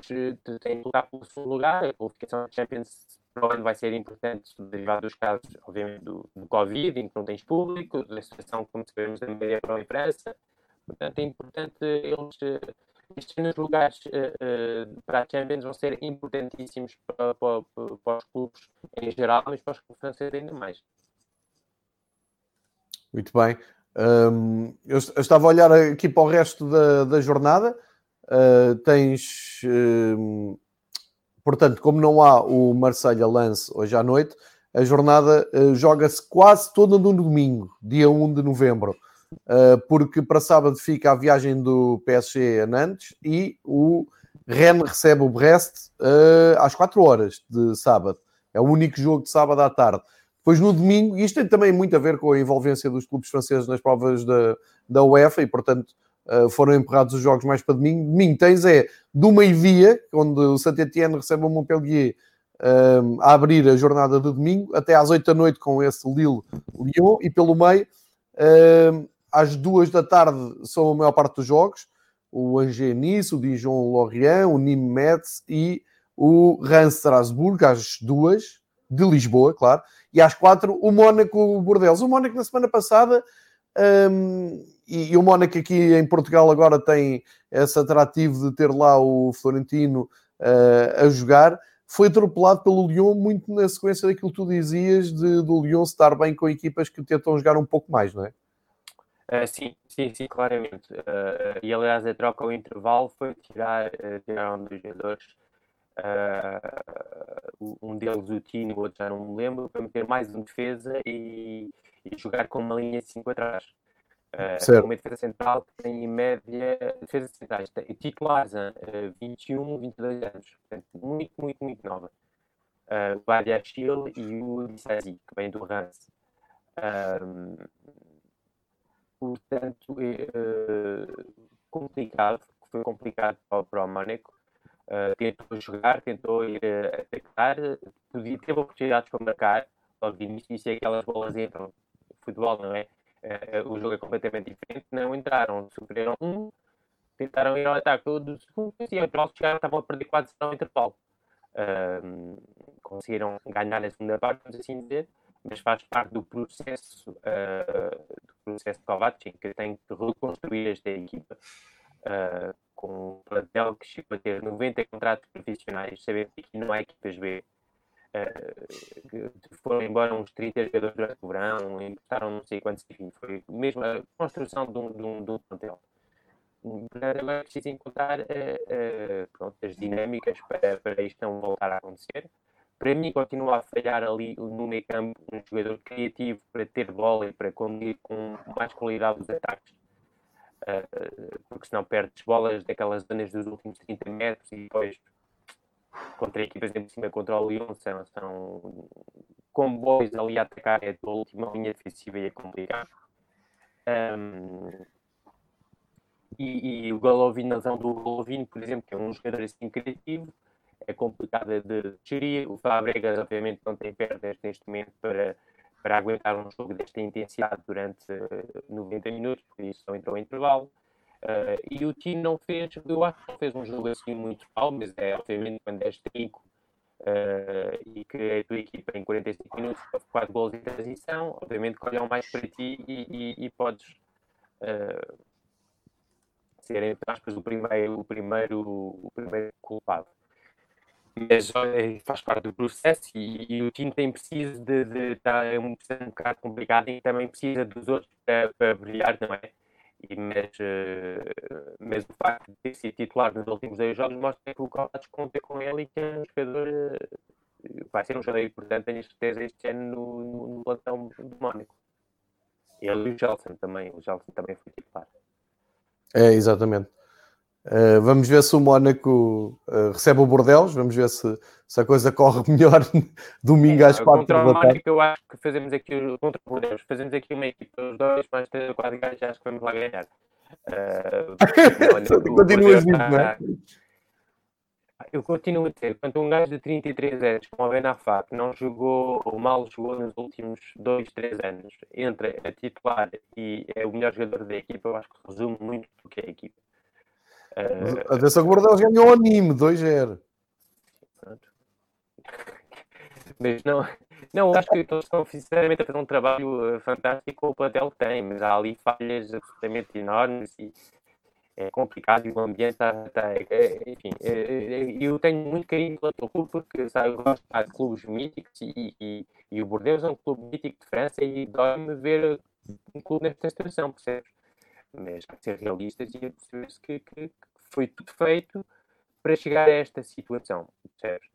tem que lutar pelo segundo lugar. A qualificação da Champions para vai ser importante, derivado dos casos, obviamente, do, do Covid, em que não tens público, da situação, como sabemos, da média para a França. Portanto, é importante eles. Estes lugares uh, uh, para a Champions vão ser importantíssimos para, para, para, os clubes em geral, mas para os clubes franceses ainda mais. Muito bem. Um, eu, eu, estava a olhar aqui para o resto da, da jornada. Uh, tens, uh, portanto, como não há o Marselha Lance hoje à noite, a jornada uh, joga-se quase toda no domingo, dia 1 de novembro, porque para sábado fica a viagem do PSG a Nantes e o Rennes recebe o Brest às 4 horas de sábado. É o único jogo de sábado à tarde. Depois no domingo, isto tem também muito a ver com a envolvência dos clubes franceses nas provas da, da UEFA e, portanto, Uh, foram empurrados os jogos mais para domingo. Domingo tens é do meio-dia, onde o Saint-Etienne recebe o Montpellier uh, a abrir a jornada de domingo, até às 8 da noite com esse Lille-Lyon, e pelo meio, uh, às 2 da tarde são a maior parte dos jogos, o Angers-Nice, o Dijon-Lorient, o Nîmes-Metz e o Reims-Strasbourg, às 2 de Lisboa, claro, e às 4 o Mónaco-Bordeaux. O Mónaco na semana passada... Um, e, e, o Mónaco aqui em Portugal agora tem esse atrativo de ter lá o Florentino uh, a jogar. Foi atropelado pelo Lyon muito na sequência daquilo que tu dizias de, do Lyon estar bem com equipas que tentam jogar um pouco mais, não é? Uh, sim, sim, sim, claramente. Uh, e aliás, a troca ao intervalo foi tirar, uh, dois jogadores, um deles o Tino, o outro já não me lembro, para meter mais um defesa e, e jogar com uma linha de 5 atrás. Uh, uma defesa central que tem em média defesas centrais titulares a uh, 21, 22 anos, portanto, muito, muito, muito nova. Uh, o Badiachil e o Dissazi, que vem do Rance. Uh, portanto, uh, complicado, foi complicado para, para o Mónaco. Uh, tentou jogar, tentou ir uh, atacar, podia, teve oportunidades para marcar, logo de início, e aquelas bolas entram. Futebol, não é? Uh, o jogo é completamente diferente, não entraram, sofreram um, tentaram ir ao ataque do segundo, e ao intervalo chegaram, estavam a perder quase no intervalo. Uh, conseguiram ganhar na segunda parte, vamos assim dizer, mas faz parte do processo uh, do processo de Kovacic, que tem que reconstruir esta equipa uh, com um plantel que chegou a ter 90 contratos profissionais, sabendo que não há equipas B uh, foram embora uns 30 jogadores durante o verão, emprestaram não sei quantos, enfim, foi mesmo a construção de um, de um, de um plantel. Agora é preciso encontrar uh, uh, pronto, as dinâmicas para, para isto não voltar a acontecer. Para mim, continua a falhar ali no meio campo um jogador criativo para ter bola e para conduzir com mais qualidade os ataques. uh, porque senão perdes bolas daquelas zonas dos últimos 30 metros e depois contra equipas em cima contra o Lyon são, são comboios ali a atacar é a última linha defensiva e é complicado. Um, e, e, o Golovin, na zona do Golovin, por exemplo, que é um jogador assim criativo, é complicado de gerir. O Fabregas, obviamente, não tem perdas neste momento para, para aguentar um jogo desta intensidade durante 90 minutos, por isso não entrou em intervalo. Uh, e o Tino não fez, eu acho que fez um jogo assim muito mal, mas é obviamente quando és trinco uh, e que a tua equipa em 45 minutos faz 4 gols em transição, obviamente que olham mais para ti e, e, e podes uh, ser, entre aspas, o primeiro, o primeiro, o primeiro culpado. Mas faz parte do processo e, e o time tem preciso de, de, estar é um, um bocado complicado e também precisa dos outros para, para brilhar, não é? E, mas, uh, mas o facto de ter sido titular nos últimos dois jogos mostra que o Kovac conta com ele e que é um jogador, uh, vai ser um jogador importante, tenho certeza, este ano no, no, no plantão do Mónaco. Ele e o Gelson também, o Gelson também foi titular. É, exatamente. Uh, vamos ver se o Mónaco uh, recebe o Bordelos, vamos ver se, se a coisa corre melhor domingo é, às 4 da tarde. Contra o Mónaco eu acho que fazemos aqui, contra o Bordelos, fazemos aqui uma equipa, os dois, mais 3 ou 4 gajos, acho que vamos lá ganhar. Uh, Continuas nisso, não é? Eu continuo a ter, quando um gajo de 33 anos, como o Benafá, que não jogou ou mal jogou nos últimos 2, 3 anos, entra a titular e é o melhor jogador da equipa, eu acho que resume muito do que é a equipa. Uh, Atenção que o Bordeaux ganhou o anime 2-0. Mas não, não, acho que eles estão sinceramente a fazer um trabalho eh, fantástico com o plantel tem, mas há ali falhas absolutamente enormes e é complicado e o ambiente está. está é, é, enfim, é, é, eu tenho muito carinho pelo clube porque sabe, eu gosto de clubes míticos e, e, e, o Bordeaux é um clube mítico de França e dói-me ver um clube nesta situação, percebes? Mas há que ser realistas e perceber-se que, que, que, foi tudo feito para chegar a esta situação, percebes?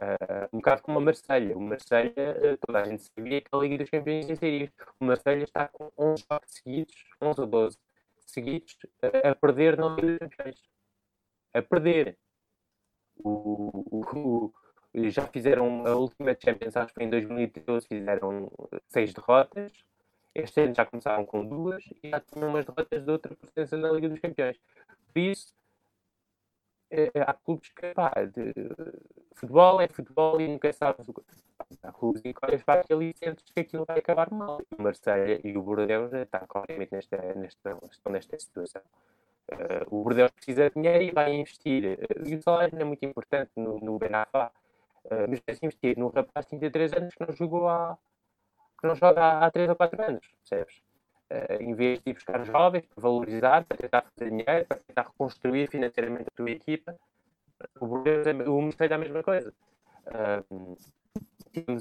Uh, um bocado como a Marselha. O Marselha, uh, toda a gente sabia que a Liga dos Campeões ia ser isto. O Marselha está com 11 jogos seguidos, 11 ou 12 seguidos, uh, a perder na Liga dos Campeões. A perder. O, o, o, já fizeram a última Champions, acho que foi em 2013, fizeram 6 derrotas. Este ano já começaram com duas e já tinham umas derrotas de outra presença na Liga dos Campeões. Por isso, é, há clubes que, pá, de, futebol é futebol e nunca sabes o Há clubes e olhas para aquilo e sentes que aquilo vai acabar mal. O Marseille e o Bordeaux estão claramente nesta, nesta, nesta situação. Uh, o Bordeaux precisa de dinheiro e vai investir. E o salário não é muito importante no, no Benafá. Uh, mas vai investir num rapaz de 33 anos que não jogou há, que não joga há, há 3 ou 4 anos, percebes? Uh, em vez de ir buscar jovens, para valorizar, para tentar fazer dinheiro, para tentar reconstruir financeiramente a tua equipa, o Bordeaux é, é a mesma coisa. Uh,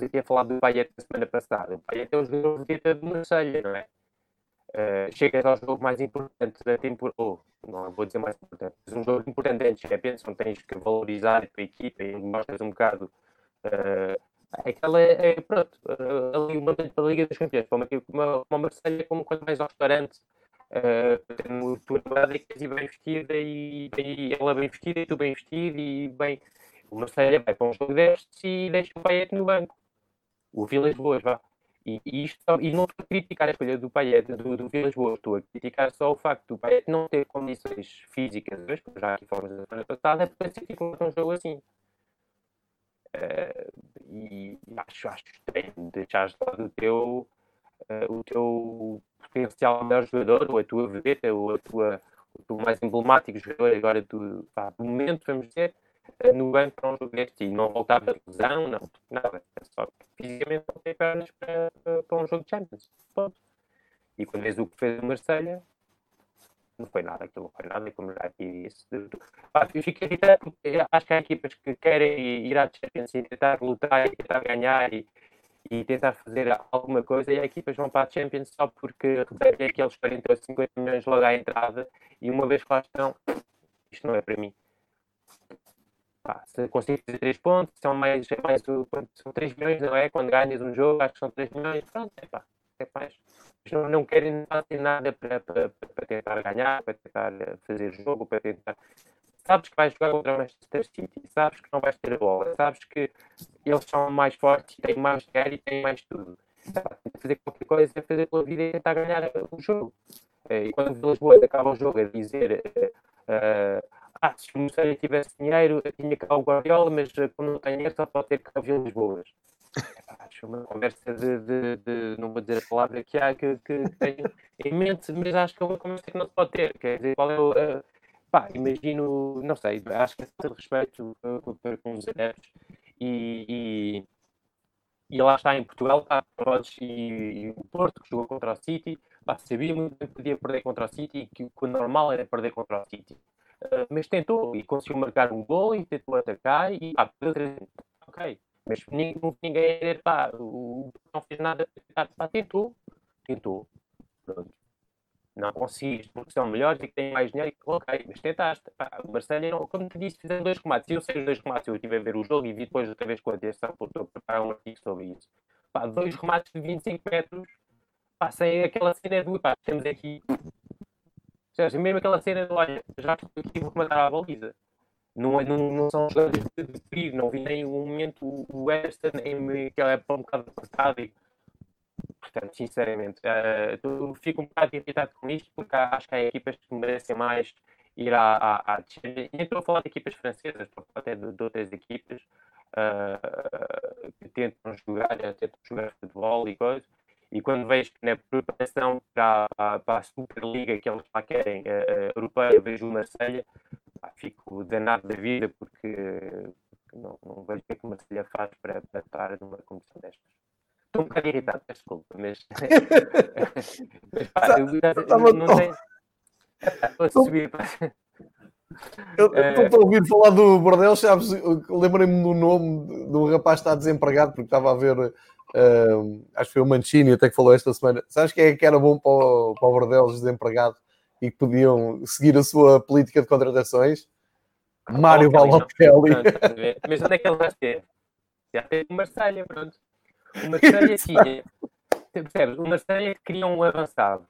aqui a falar do Payet na semana passada. O Payet é o jogador vedeta do Marseille, não é? Uh, chegas ao jogo mais importante da temporada, ou não vou dizer mais importante, mas um jogo importante da Champions, onde tens que valorizar a tua equipa e mostras um bocado uh, Aquela é, é pronto, uh, ali uma da Liga dos Campeões, como, uma, uma Marselha como quando vais ao restaurante, uh, tua namorada e bem vestida e, e, ela bem vestida e tu bem vestido e bem. O Marselha vai para um jogo destes e deixa o Paiete no banco. O Vilas Boas, vá. E, e, isto, e não estou a criticar a escolha do Paiete, do, do Vilas Boas, estou a criticar só o facto do Paiete não ter condições físicas, já aqui fomos na semana passada, para ser tipo um jogo assim. Uh, e acho, acho estranho deixares de lado o teu, uh, o teu potencial melhor jogador, ou a tua vedeta, ou a tua, o teu mais emblemático jogador agora do, pá, do momento, vamos dizer, uh, no banco para um jogo deste. E não voltar da lesão, não, nada. É só fisicamente não tem pernas para, para, um jogo de Champions. Ponto. E quando vês o que fez o Marselha não foi nada, aquilo não foi nada, como já aqui disse. Eu fico irritado porque acho que há equipas que querem ir à Champions e tentar lutar e tentar ganhar e, e tentar fazer alguma coisa, e há equipas vão para a Champions só porque recebem aqueles 40 ou 50 milhões logo à entrada, e uma vez que lá estão, isto não é para mim. Pá, se consigo fazer 3 pontos, são mais, mais são 3 milhões, não é? Quando ganhas um jogo, acho que são 3 milhões, pronto, é pá, é mais. Não, não querem fazer nada para, para, para tentar ganhar, para tentar fazer jogo, para tentar. Sabes que vais jogar contra o Manchester City, sabes que não vais ter a bola, sabes que eles são mais fortes, têm mais dinheiro e têm mais tudo. Fazer qualquer coisa, é fazer pela vida e tentar ganhar o jogo. Eh, e quando o Lisboa acaba o jogo a dizer uh, ah, se o Moceira tivesse dinheiro, eu tinha cá o Guardiola, mas como não tem dinheiro, só pode ter cá o Vila Lisboas acho uma conversa de, de, de, não vou dizer a palavra que há que, que tenho em mente, mas acho que é uma conversa que não se pode ter. Quer dizer, qual é o. Uh, pá, imagino, não sei, acho que é de respeito uh, para com os adeptos e, e, e, lá está em Portugal, Rhodes e, e, o Porto, que jogou contra o City, pá, sabia muito bem que podia perder contra o City e que, que o normal era perder contra o City. Uh, mas tentou e conseguiu marcar um gol e tentou atacar e pá, perdeu Ok, mas ninguém, ninguém dizer, pá, o, não fez nada, pá, tentou, tentou, pronto. Não conseguiste porque são melhores e que têm mais dinheiro, ok, mas tentaste. Pá, o Marcelo, como te disse, fizeram dois remates. Eu sei os dois remates, eu estive a ver o jogo e vi depois outra vez com atenção, porque a preparar um artigo sobre isso. Pá, dois remates de 25 metros, pá, sem aquela cena do, pá, temos aqui. Ou seja, mesmo aquela cena de, olha, já estou aqui, vou rematar a baliza não, é, não, não são jogadores de perigo, não vi nem um momento o Ederson em que é para um bocado apertado portanto, sinceramente, uh, fico um bocado irritado com isto porque acho que há equipas que merecem mais ir à, à, à Nem estou a falar de equipas francesas, estou a falar até de, de outras equipas uh, que tentam jogar, tentam jogar futebol e coisas. E quando vejo que na preparação para, para a Superliga que eles lá querem, uh, europeia, vejo o Marselha pá, fico danado da vida porque, porque não, não, vejo o que é que Marselha faz para, para estar numa comissão destas. Estou um bocado irritado, desculpa, mas. mas pá, eu, eu, não tenho. Estou a subir. Eu estou a ouvir falar do Bordel, sabes? Lembrei-me do nome do rapaz que está desempregado, porque estava a ver, uh, acho que foi o Mancini até que falou esta semana. Sabes quem é que era bom para o, para o Bordel desempregado? E que podiam seguir a sua política de contratações. Ah, Mário Balotelli. Mas onde é que ele vai ter? Já tem o Marselha, pronto. O Marselha tinha. Percebes? O Marselha queria um avançado.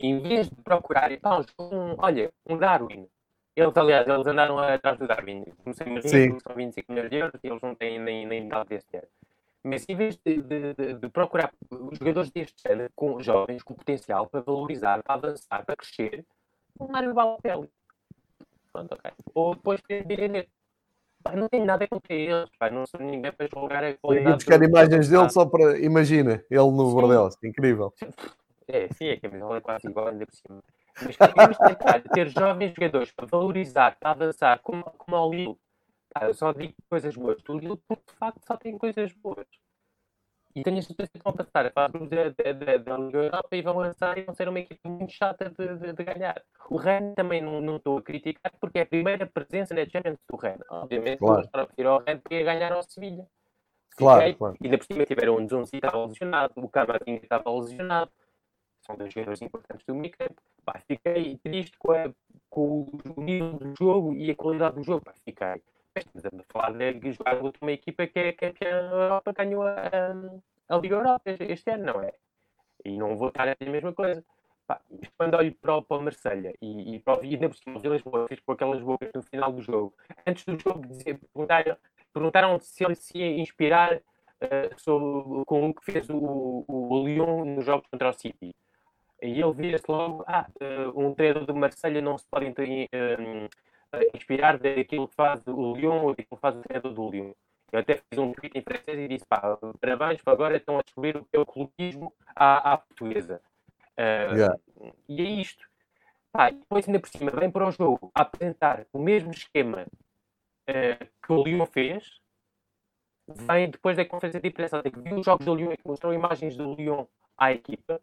Em vez de procurar, então, um, olha, um Darwin. Eles, aliás, eles andaram atrás do Darwin. Comecei a que são 25 milhões de euros e eles não têm nem, nem dado desse dinheiro. Mas em vez de, de, de, procurar jogadores deste género, com jovens, com potencial para valorizar, para avançar, para crescer, o Mário Balotelli. Pronto, ok. Ou depois vender. Não tem nada contra eles, pá. não sou ninguém para julgar a qualidade. E buscar imagens dele só para. Imagina, ele no sim. bordel, incrível. É, sim, a camisola é quase igual, ainda por cima. Mas queremos tentar ter jovens jogadores para valorizar, para avançar, como, como ao Lille, ah, eu só digo coisas boas do Lille porque de facto só tem coisas boas. E tenho a certeza que vão passar a fase da Liga Europa e vão lançar e vão ser uma equipe muito chata de, de, de ganhar. O Rennes também não, não estou a criticar porque é a primeira presença na Champions do Rennes. Obviamente, claro. para pedir ao Rennes porque ia ganhar ao Sevilha. Claro, claro. E ainda por cima tiveram um Jones estava lesionado, o Camavinga estava lesionado. São dois jogadores importantes do meio campo. Fiquei triste com, a, com o nível do jogo e a qualidade do jogo. Pá, fiquei estamos a falar de jogar contra uma equipa que, é, que, é, que é a Europa ganhou a, a, Liga Europa este ano, não é? E não vou estar a dizer a mesma coisa. Pá, quando olho para para o Marselha e, e, para o, ainda por cima Lisboa fez com aquelas bocas no final do jogo, antes do jogo dizer, perguntaram, perguntaram se ele se ia inspirar uh, sobre, com o que fez o, o, Lyon nos jogos contra o City. E ele vira-se logo, ah, uh, um treinador do Marselha não se pode uh, inspirar daquilo que faz o Lyon ou daquilo que faz o treinador do Lyon. Eu até fiz um tweet em francês e disse: pá, parabéns, agora estão a descobrir o que é o clubismo à, à portuguesa. Uh, yeah. E é isto. Pá, e depois, ainda por cima, vem para o jogo a apresentar o mesmo esquema uh, que o Lyon fez. Vem depois da conferência de imprensa, que viu os jogos do Lyon e que mostrou imagens do Lyon à equipa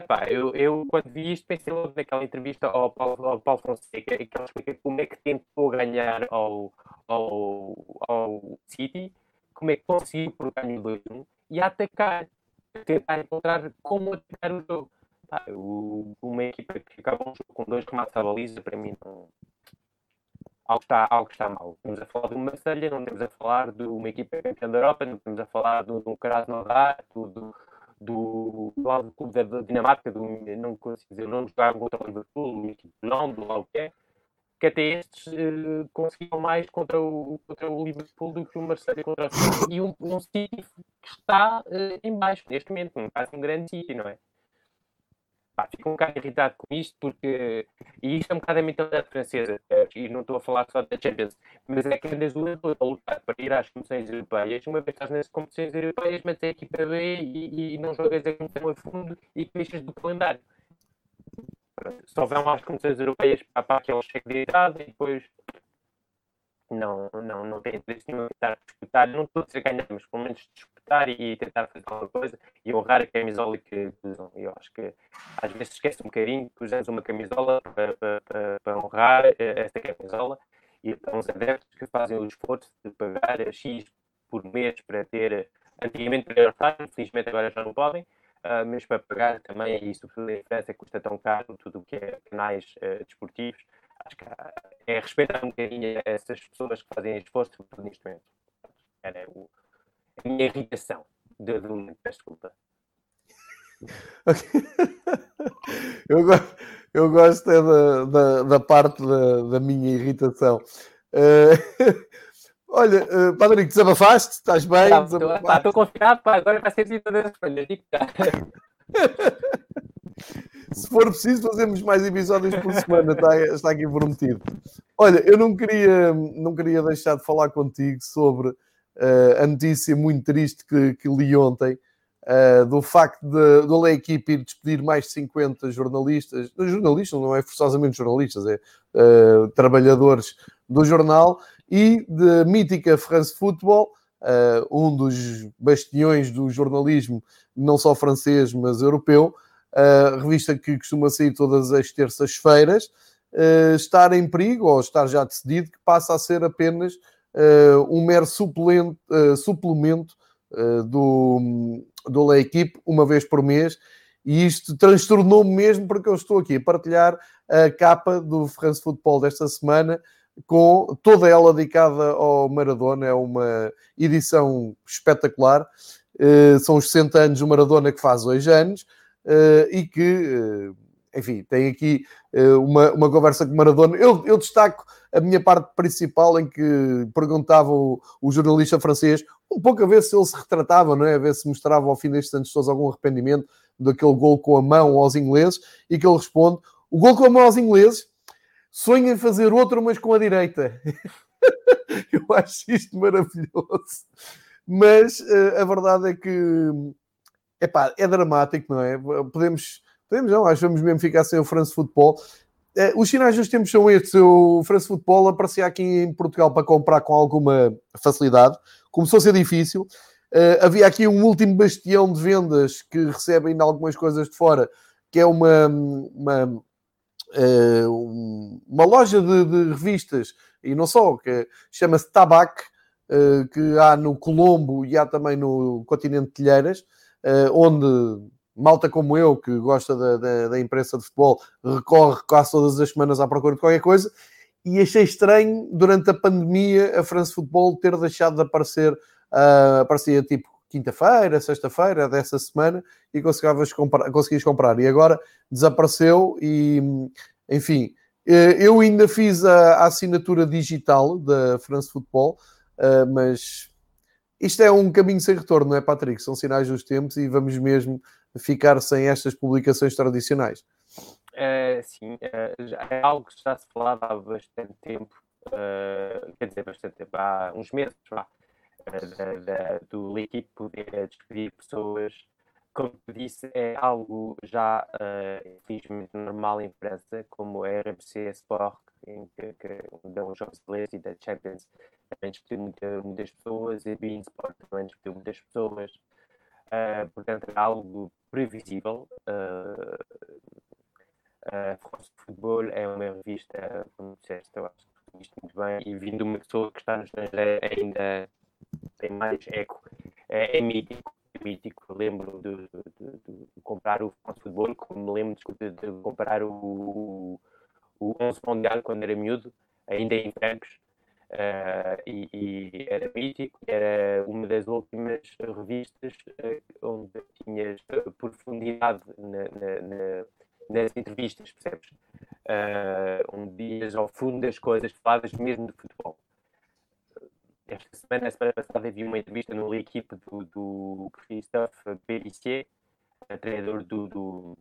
Epá, eu, eu, quando vi isto, pensei logo naquela entrevista ao Paulo, ao Paulo Fonseca, que ele explica como é que tentou ganhar ao, ao, ao City, como é que conseguiu por ganho 2-1 e atacar, tentar encontrar como atacar o jogo. Pá, o, uma equipa que acaba um jogo com dois remates à baliza, para mim, não. algo está, algo está mal. Estamos a falar de uma Marselha, não estamos a falar de uma equipa campeã da Europa, não estamos a falar de, um Krasnodar, do, do, do, do clube da Dinamarca, do, não consigo dizer o nome, jogaram contra o Liverpool, o Londres, lá o que é, que até estes conseguiram mais contra o, contra o Liverpool do que o Marseille contra o City, e um, um City que está uh, em baixo neste momento, um, quase um grande City, não é? Pá, fico um bocado irritado com isto, porque. E isto é um bocado a mentalidade francesa, e não estou a falar só da Champions, mas é que andas lado a lutar para ir às competições europeias. Uma vez estás nas competições europeias, metes a equipa B e, e não jogas a competição a fundo e deixas do calendário. Só vão às competições europeias para, para aquele cheque de entrada e depois não, não, não tem interesse nenhum em tentar disputar. Não estou a dizer ganhar, mas pelo menos disputar e, tentar fazer alguma coisa e honrar a camisola que usam. Eu acho que às vezes esquece um bocadinho que usamos uma camisola para, para, para, honrar eh, esta camisola e para uns adeptos que fazem o esforço de pagar X por mês para ter. Antigamente para estar, infelizmente agora já não podem. Uh, mas para pagar também, e sobretudo em França, custa tão caro tudo o que é canais uh, desportivos, acho que é respeitar um bocadinho essas pessoas que fazem esforço neste momento. Era o, a minha irritação de, momento, peço desculpa. eu, eu gosto é da, da, da parte da, da, minha irritação. Uh, olha, uh, Padre, desabafaste? Estás bem? Estou confiado, pá, agora vai ser de todas as folhas. Se for preciso, fazemos mais episódios por semana, está, está aqui prometido. Olha, eu não queria, não queria deixar de falar contigo sobre uh, a notícia muito triste que, que li ontem, uh, do facto de, do Lei Equipe ir despedir mais de 50 jornalistas, jornalistas não é forçosamente jornalistas, é uh, trabalhadores do jornal, e de mítica France Football, um dos bastiões do jornalismo, não só francês, mas europeu, a revista que costuma sair todas as terças-feiras, uh, estar em perigo, ou estar já decidido, que passa a ser apenas uh, um mero suplente, uh, suplemento do, do La Equipe, uma vez por mês, e isto transtornou-me mesmo porque eu estou aqui a partilhar a capa do France Football desta semana, com toda ela dedicada ao Maradona, é uma edição espetacular. são os 60 anos do Maradona que faz hoje anos, e que, uh, enfim, tem aqui uh, uma, uma conversa com Maradona. Eu, eu destaco a minha parte principal em que perguntava o, o, jornalista francês um pouco a ver se ele se retratava, não é? A ver se mostrava ao fim destes anos todos algum arrependimento daquele gol com a mão aos ingleses e que ele responde: o gol com a mão aos ingleses sonha em fazer outro, mas com a direita. eu acho isto maravilhoso. Mas uh, a verdade é que epá, é dramático, não é? Podemos, podemos não, acho que vamos mesmo ficar sem o France Football. Eh, os sinais dos tempos são estes. O France Football aparecia aqui em Portugal para comprar com alguma facilidade. Começou a ser difícil. Uh, havia aqui um último bastião de vendas que recebem algumas coisas de fora, que é uma, uma, uh, uma loja de, de, revistas, e não só, que chama-se Tabac, que há no Colombo e há também no continente de Telheiras. Eh, onde malta como eu, que gosta da, da, da, imprensa de futebol, recorre quase todas as semanas à procura de qualquer coisa, e achei estranho, durante a pandemia, a France Football ter deixado de aparecer, uh, aparecia tipo quinta-feira, sexta-feira dessa semana, e conseguias comprar, conseguias comprar. E agora desapareceu e, enfim, eh, eu ainda fiz a, a assinatura digital da France Football, uh, mas isto é um caminho sem retorno, não é, Patrick? São sinais dos tempos e vamos mesmo ficar sem estas publicações tradicionais. Uh, sim, uh, é algo que já se falava há bastante tempo, uh, quer dizer, bastante tempo, há uns meses, da, da, do equipe poder despedir pessoas. Como disse, é algo já, infelizmente, normal em França, como é a RBC Sport, em que, que dão os jogos ingleses e da Champions também despediu muita, muitas pessoas, e Bean Sport também despediu muitas pessoas. Uh, portanto, é algo previsível. Uh, uh, Futebol é uma revista, como disseste, eu acho que isto muito bem, e vindo de uma pessoa que está no estrangeiro ainda tem mais eco. É, é mítico, é mítico. Lembro de, de, de, de, comprar o France Futebol, como me lembro de, de comprar o, o 11 Mundial quando era miúdo ainda entregues. Uh, e, e, era mítico, era uma das últimas revistas uh, onde tinhas profundidade na, na, na, nas entrevistas, percebes? Uh, onde ias ao fundo das coisas faladas mesmo de futebol. Esta semana, a semana passada, vi uma entrevista no equipe do, do Christophe Pellissier, treinador do, do,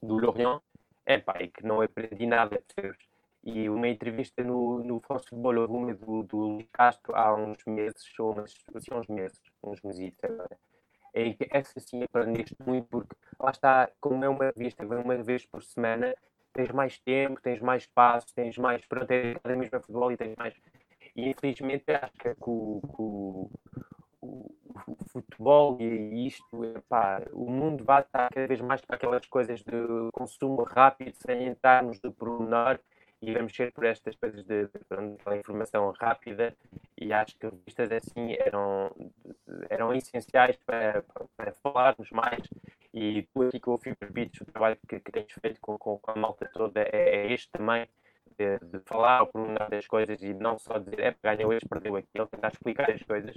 do Lorient, é pai que não aprendi nada, percebes? E uma entrevista no, no France Football houve do, do Castro há uns meses, ou umas, assim, uns meses, uns meses agora, em que essa sim aprendeste muito, porque lá está, como é uma revista, vem uma vez por semana, tens mais tempo, tens mais espaço, tens mais. Pronto, é cada mesma futebol e tens mais. E infelizmente acho que, o, o, o, o, futebol e isto, epá, o mundo vai estar cada vez mais para aquelas coisas de consumo rápido, sem entrarmos de pormenor e vamos ser por estas coisas de, de, de, informação rápida. E acho que revistas assim eram, eram essenciais para, para falarmos mais. E tu aqui com o Fever Beats, o trabalho que, que tens feito com, com, com, a malta toda é, é este também de, de falar ao pormenor das coisas e não só dizer é ganhou este, perdeu aquilo, tentar explicar as coisas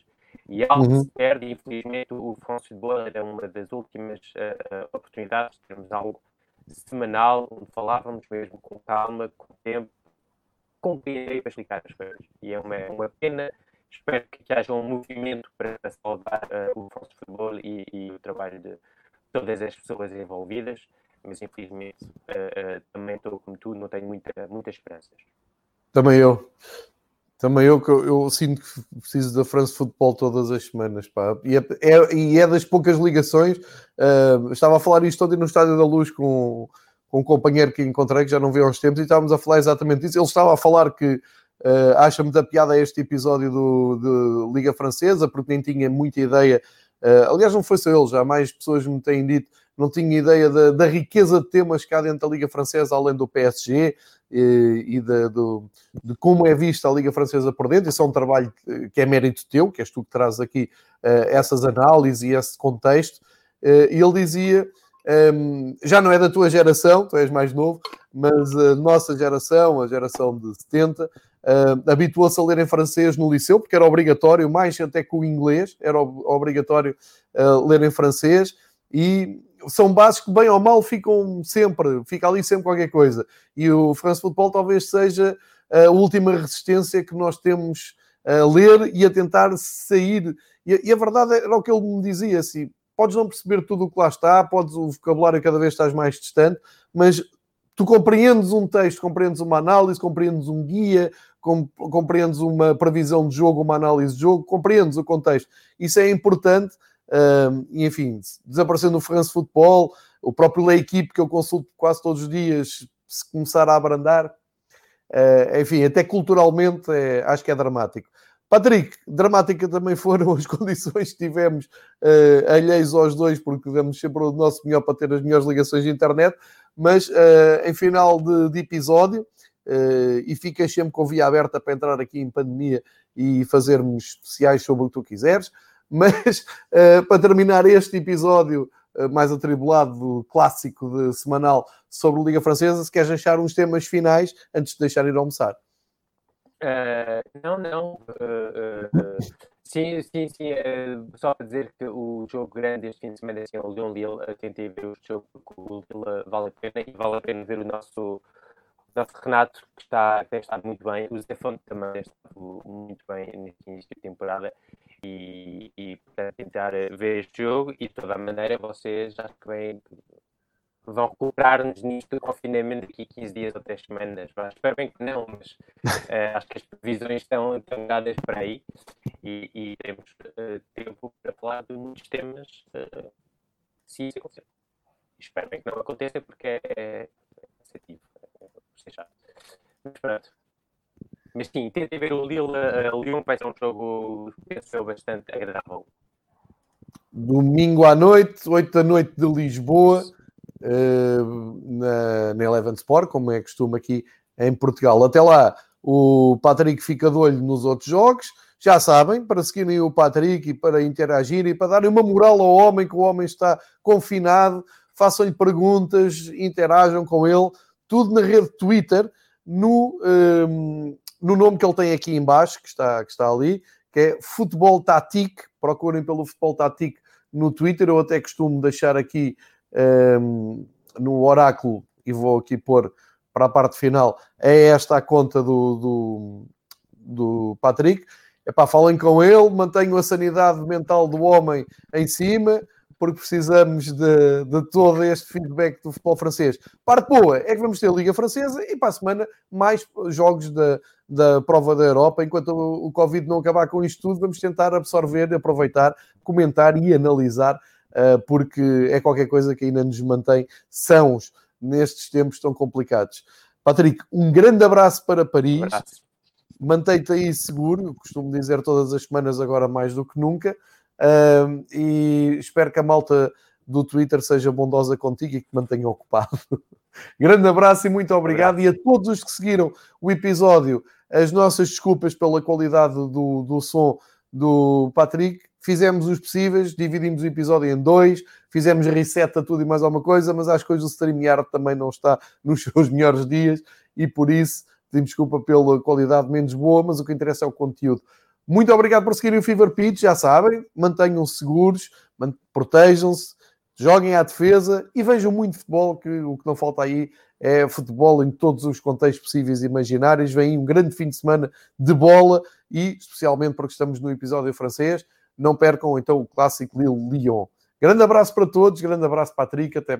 e algo uhum. se perde infelizmente o France Football era uma das últimas uh, oportunidades de termos algo semanal, onde falávamos mesmo com calma, com tempo, compreender para explicar as coisas. E é uma, uma pena. Espero que, que haja um movimento para salvar uh, o nosso futebol e, e, o trabalho de todas as pessoas envolvidas, mas infelizmente uh, uh, também estou como tu, não tenho muita, muitas esperanças. Também eu. Também eu, eu sinto que preciso da France Football todas as semanas, pá. E é, é, e é das poucas ligações. Uh, estava a falar isto ontem no Estádio da Luz com, com um companheiro que encontrei, que já não vi há uns tempos, e estávamos a falar exatamente isso. Ele estava a falar que uh, acha muita piada este episódio do, de Liga Francesa, porque nem tinha muita ideia. Uh, aliás, não foi só ele, já mais pessoas me têm dito não tinha ideia da, da, riqueza de temas que há dentro da Liga Francesa, além do PSG e, e de, do, de, como é vista a Liga Francesa por dentro. Isso é um trabalho que é mérito teu, que és tu que trazes aqui uh, essas análises e esse contexto. Uh, e ele dizia. Um, ehm, já não é da tua geração, tu és mais novo, mas a nossa geração, a geração de 70, uh, eh, habituou-se a ler em francês no liceu, porque era obrigatório, mais até que o inglês, era obrigatório uh, ler em francês, e são bases que, bem ou mal, ficam sempre, fica ali sempre qualquer coisa. E o France Football talvez seja a última resistência que nós temos a ler e a tentar sair. E, e a verdade era o que ele me dizia: assim, podes não perceber tudo o que lá está, podes o vocabulário cada vez estás mais distante, mas tu compreendes um texto, compreendes uma análise, compreendes um guia, compreendes uma previsão de jogo, uma análise de jogo, compreendes o contexto. Isso é importante E enfim, desaparecendo o France Football, o próprio La Equipe que eu consulto quase todos os dias, se começar a abrandar, uh, enfim, até culturalmente é, acho que é dramático. Patrick, dramática também foram as condições que tivemos uh, alheios aos dois, porque damos sempre o nosso melhor para ter as melhores ligações de internet, mas uh, em final de, de episódio, uh, e ficas sempre com via aberta para entrar aqui em pandemia e fazermos especiais sobre o que tu quiseres. Mas uh, para terminar este episódio uh, mais atribulado, clássico de semanal sobre a Liga Francesa, se queres deixar uns temas finais antes de deixar ir almoçar. Uh, não, não. sim, sim, sim. só para dizer que o jogo grande este fim de semana assim, é o Leon Lille. Tentei ver o jogo porque o Lille vale a pena e vale a pena ver o nosso nosso Renato, que, está, tem estado muito bem, o Zé Fonte também tem estado muito bem neste início de temporada e, e para tentar ver este jogo e de toda a maneira vocês acho que bem, vão recuperar-nos nisto do confinamento daqui 15 dias ou 3 semanas. espero bem que não, mas uh, acho que as previsões estão, estão dadas para aí e, e temos uh, tempo para falar de muitos temas uh, se isso acontecer. Espero bem que não aconteça porque é, é cansativo. É, mas pronto. Mas sim, tentem ver o Lille, uh, Lyon, vai ser um jogo, penso bastante agradável. Domingo à noite, 8 da noite de Lisboa, uh, na, na Eleven Sport, como é costume aqui em Portugal. Até lá, o Patrick fica de olho nos outros jogos. Já sabem, para seguirem o Patrick e para interagirem e para darem uma moral ao homem, que o homem está confinado, façam-lhe perguntas, interajam com ele, tudo na rede Twitter no, um, no nome que ele tem aqui embaixo, que está, que está ali, que é Futebol Tatic. Procurem pelo Futebol Tatic no Twitter. Eu até costumo deixar aqui um, no oráculo, e vou aqui pôr para a parte final, é esta a conta do, do, do Patrick. Epá, falem com ele, mantenham a sanidade mental do homem em cima, porque precisamos de, de todo este feedback do futebol francês. Parte boa é que vamos ter a Liga Francesa e para a semana mais jogos da, da prova da Europa. Enquanto o, o Covid não acabar com isto tudo, vamos tentar absorver, aproveitar, comentar e analisar, uh, porque é qualquer coisa que ainda nos mantém sãos nestes tempos tão complicados. Patrick, um grande abraço para Paris. Mantém-te aí seguro, costumo dizer todas as semanas, agora mais do que nunca. Uh, e espero que a malta do Twitter seja bondosa contigo e que te mantenha ocupado. Grande abraço e muito obrigado. obrigado. E a todos os que seguiram o episódio, as nossas desculpas pela qualidade do, do som do Patrick. Fizemos os possíveis, dividimos o episódio em dois, fizemos reset a tudo e mais alguma coisa, mas que hoje o StreamYard também não está nos seus melhores dias e por isso pedimos desculpa pela qualidade menos boa, mas o que interessa é o conteúdo. Muito obrigado por seguirem o Fever Pitch, já sabem, mantenham-se seguros, protejam-se, joguem à defesa e vejam muito futebol, que o que não falta aí é futebol em todos os contextos possíveis e imaginários. Vem um grande fim de semana de bola e, especialmente porque estamos no episódio francês, não percam então o clássico Lille-Lyon. Grande abraço para todos, grande abraço, Patrick, até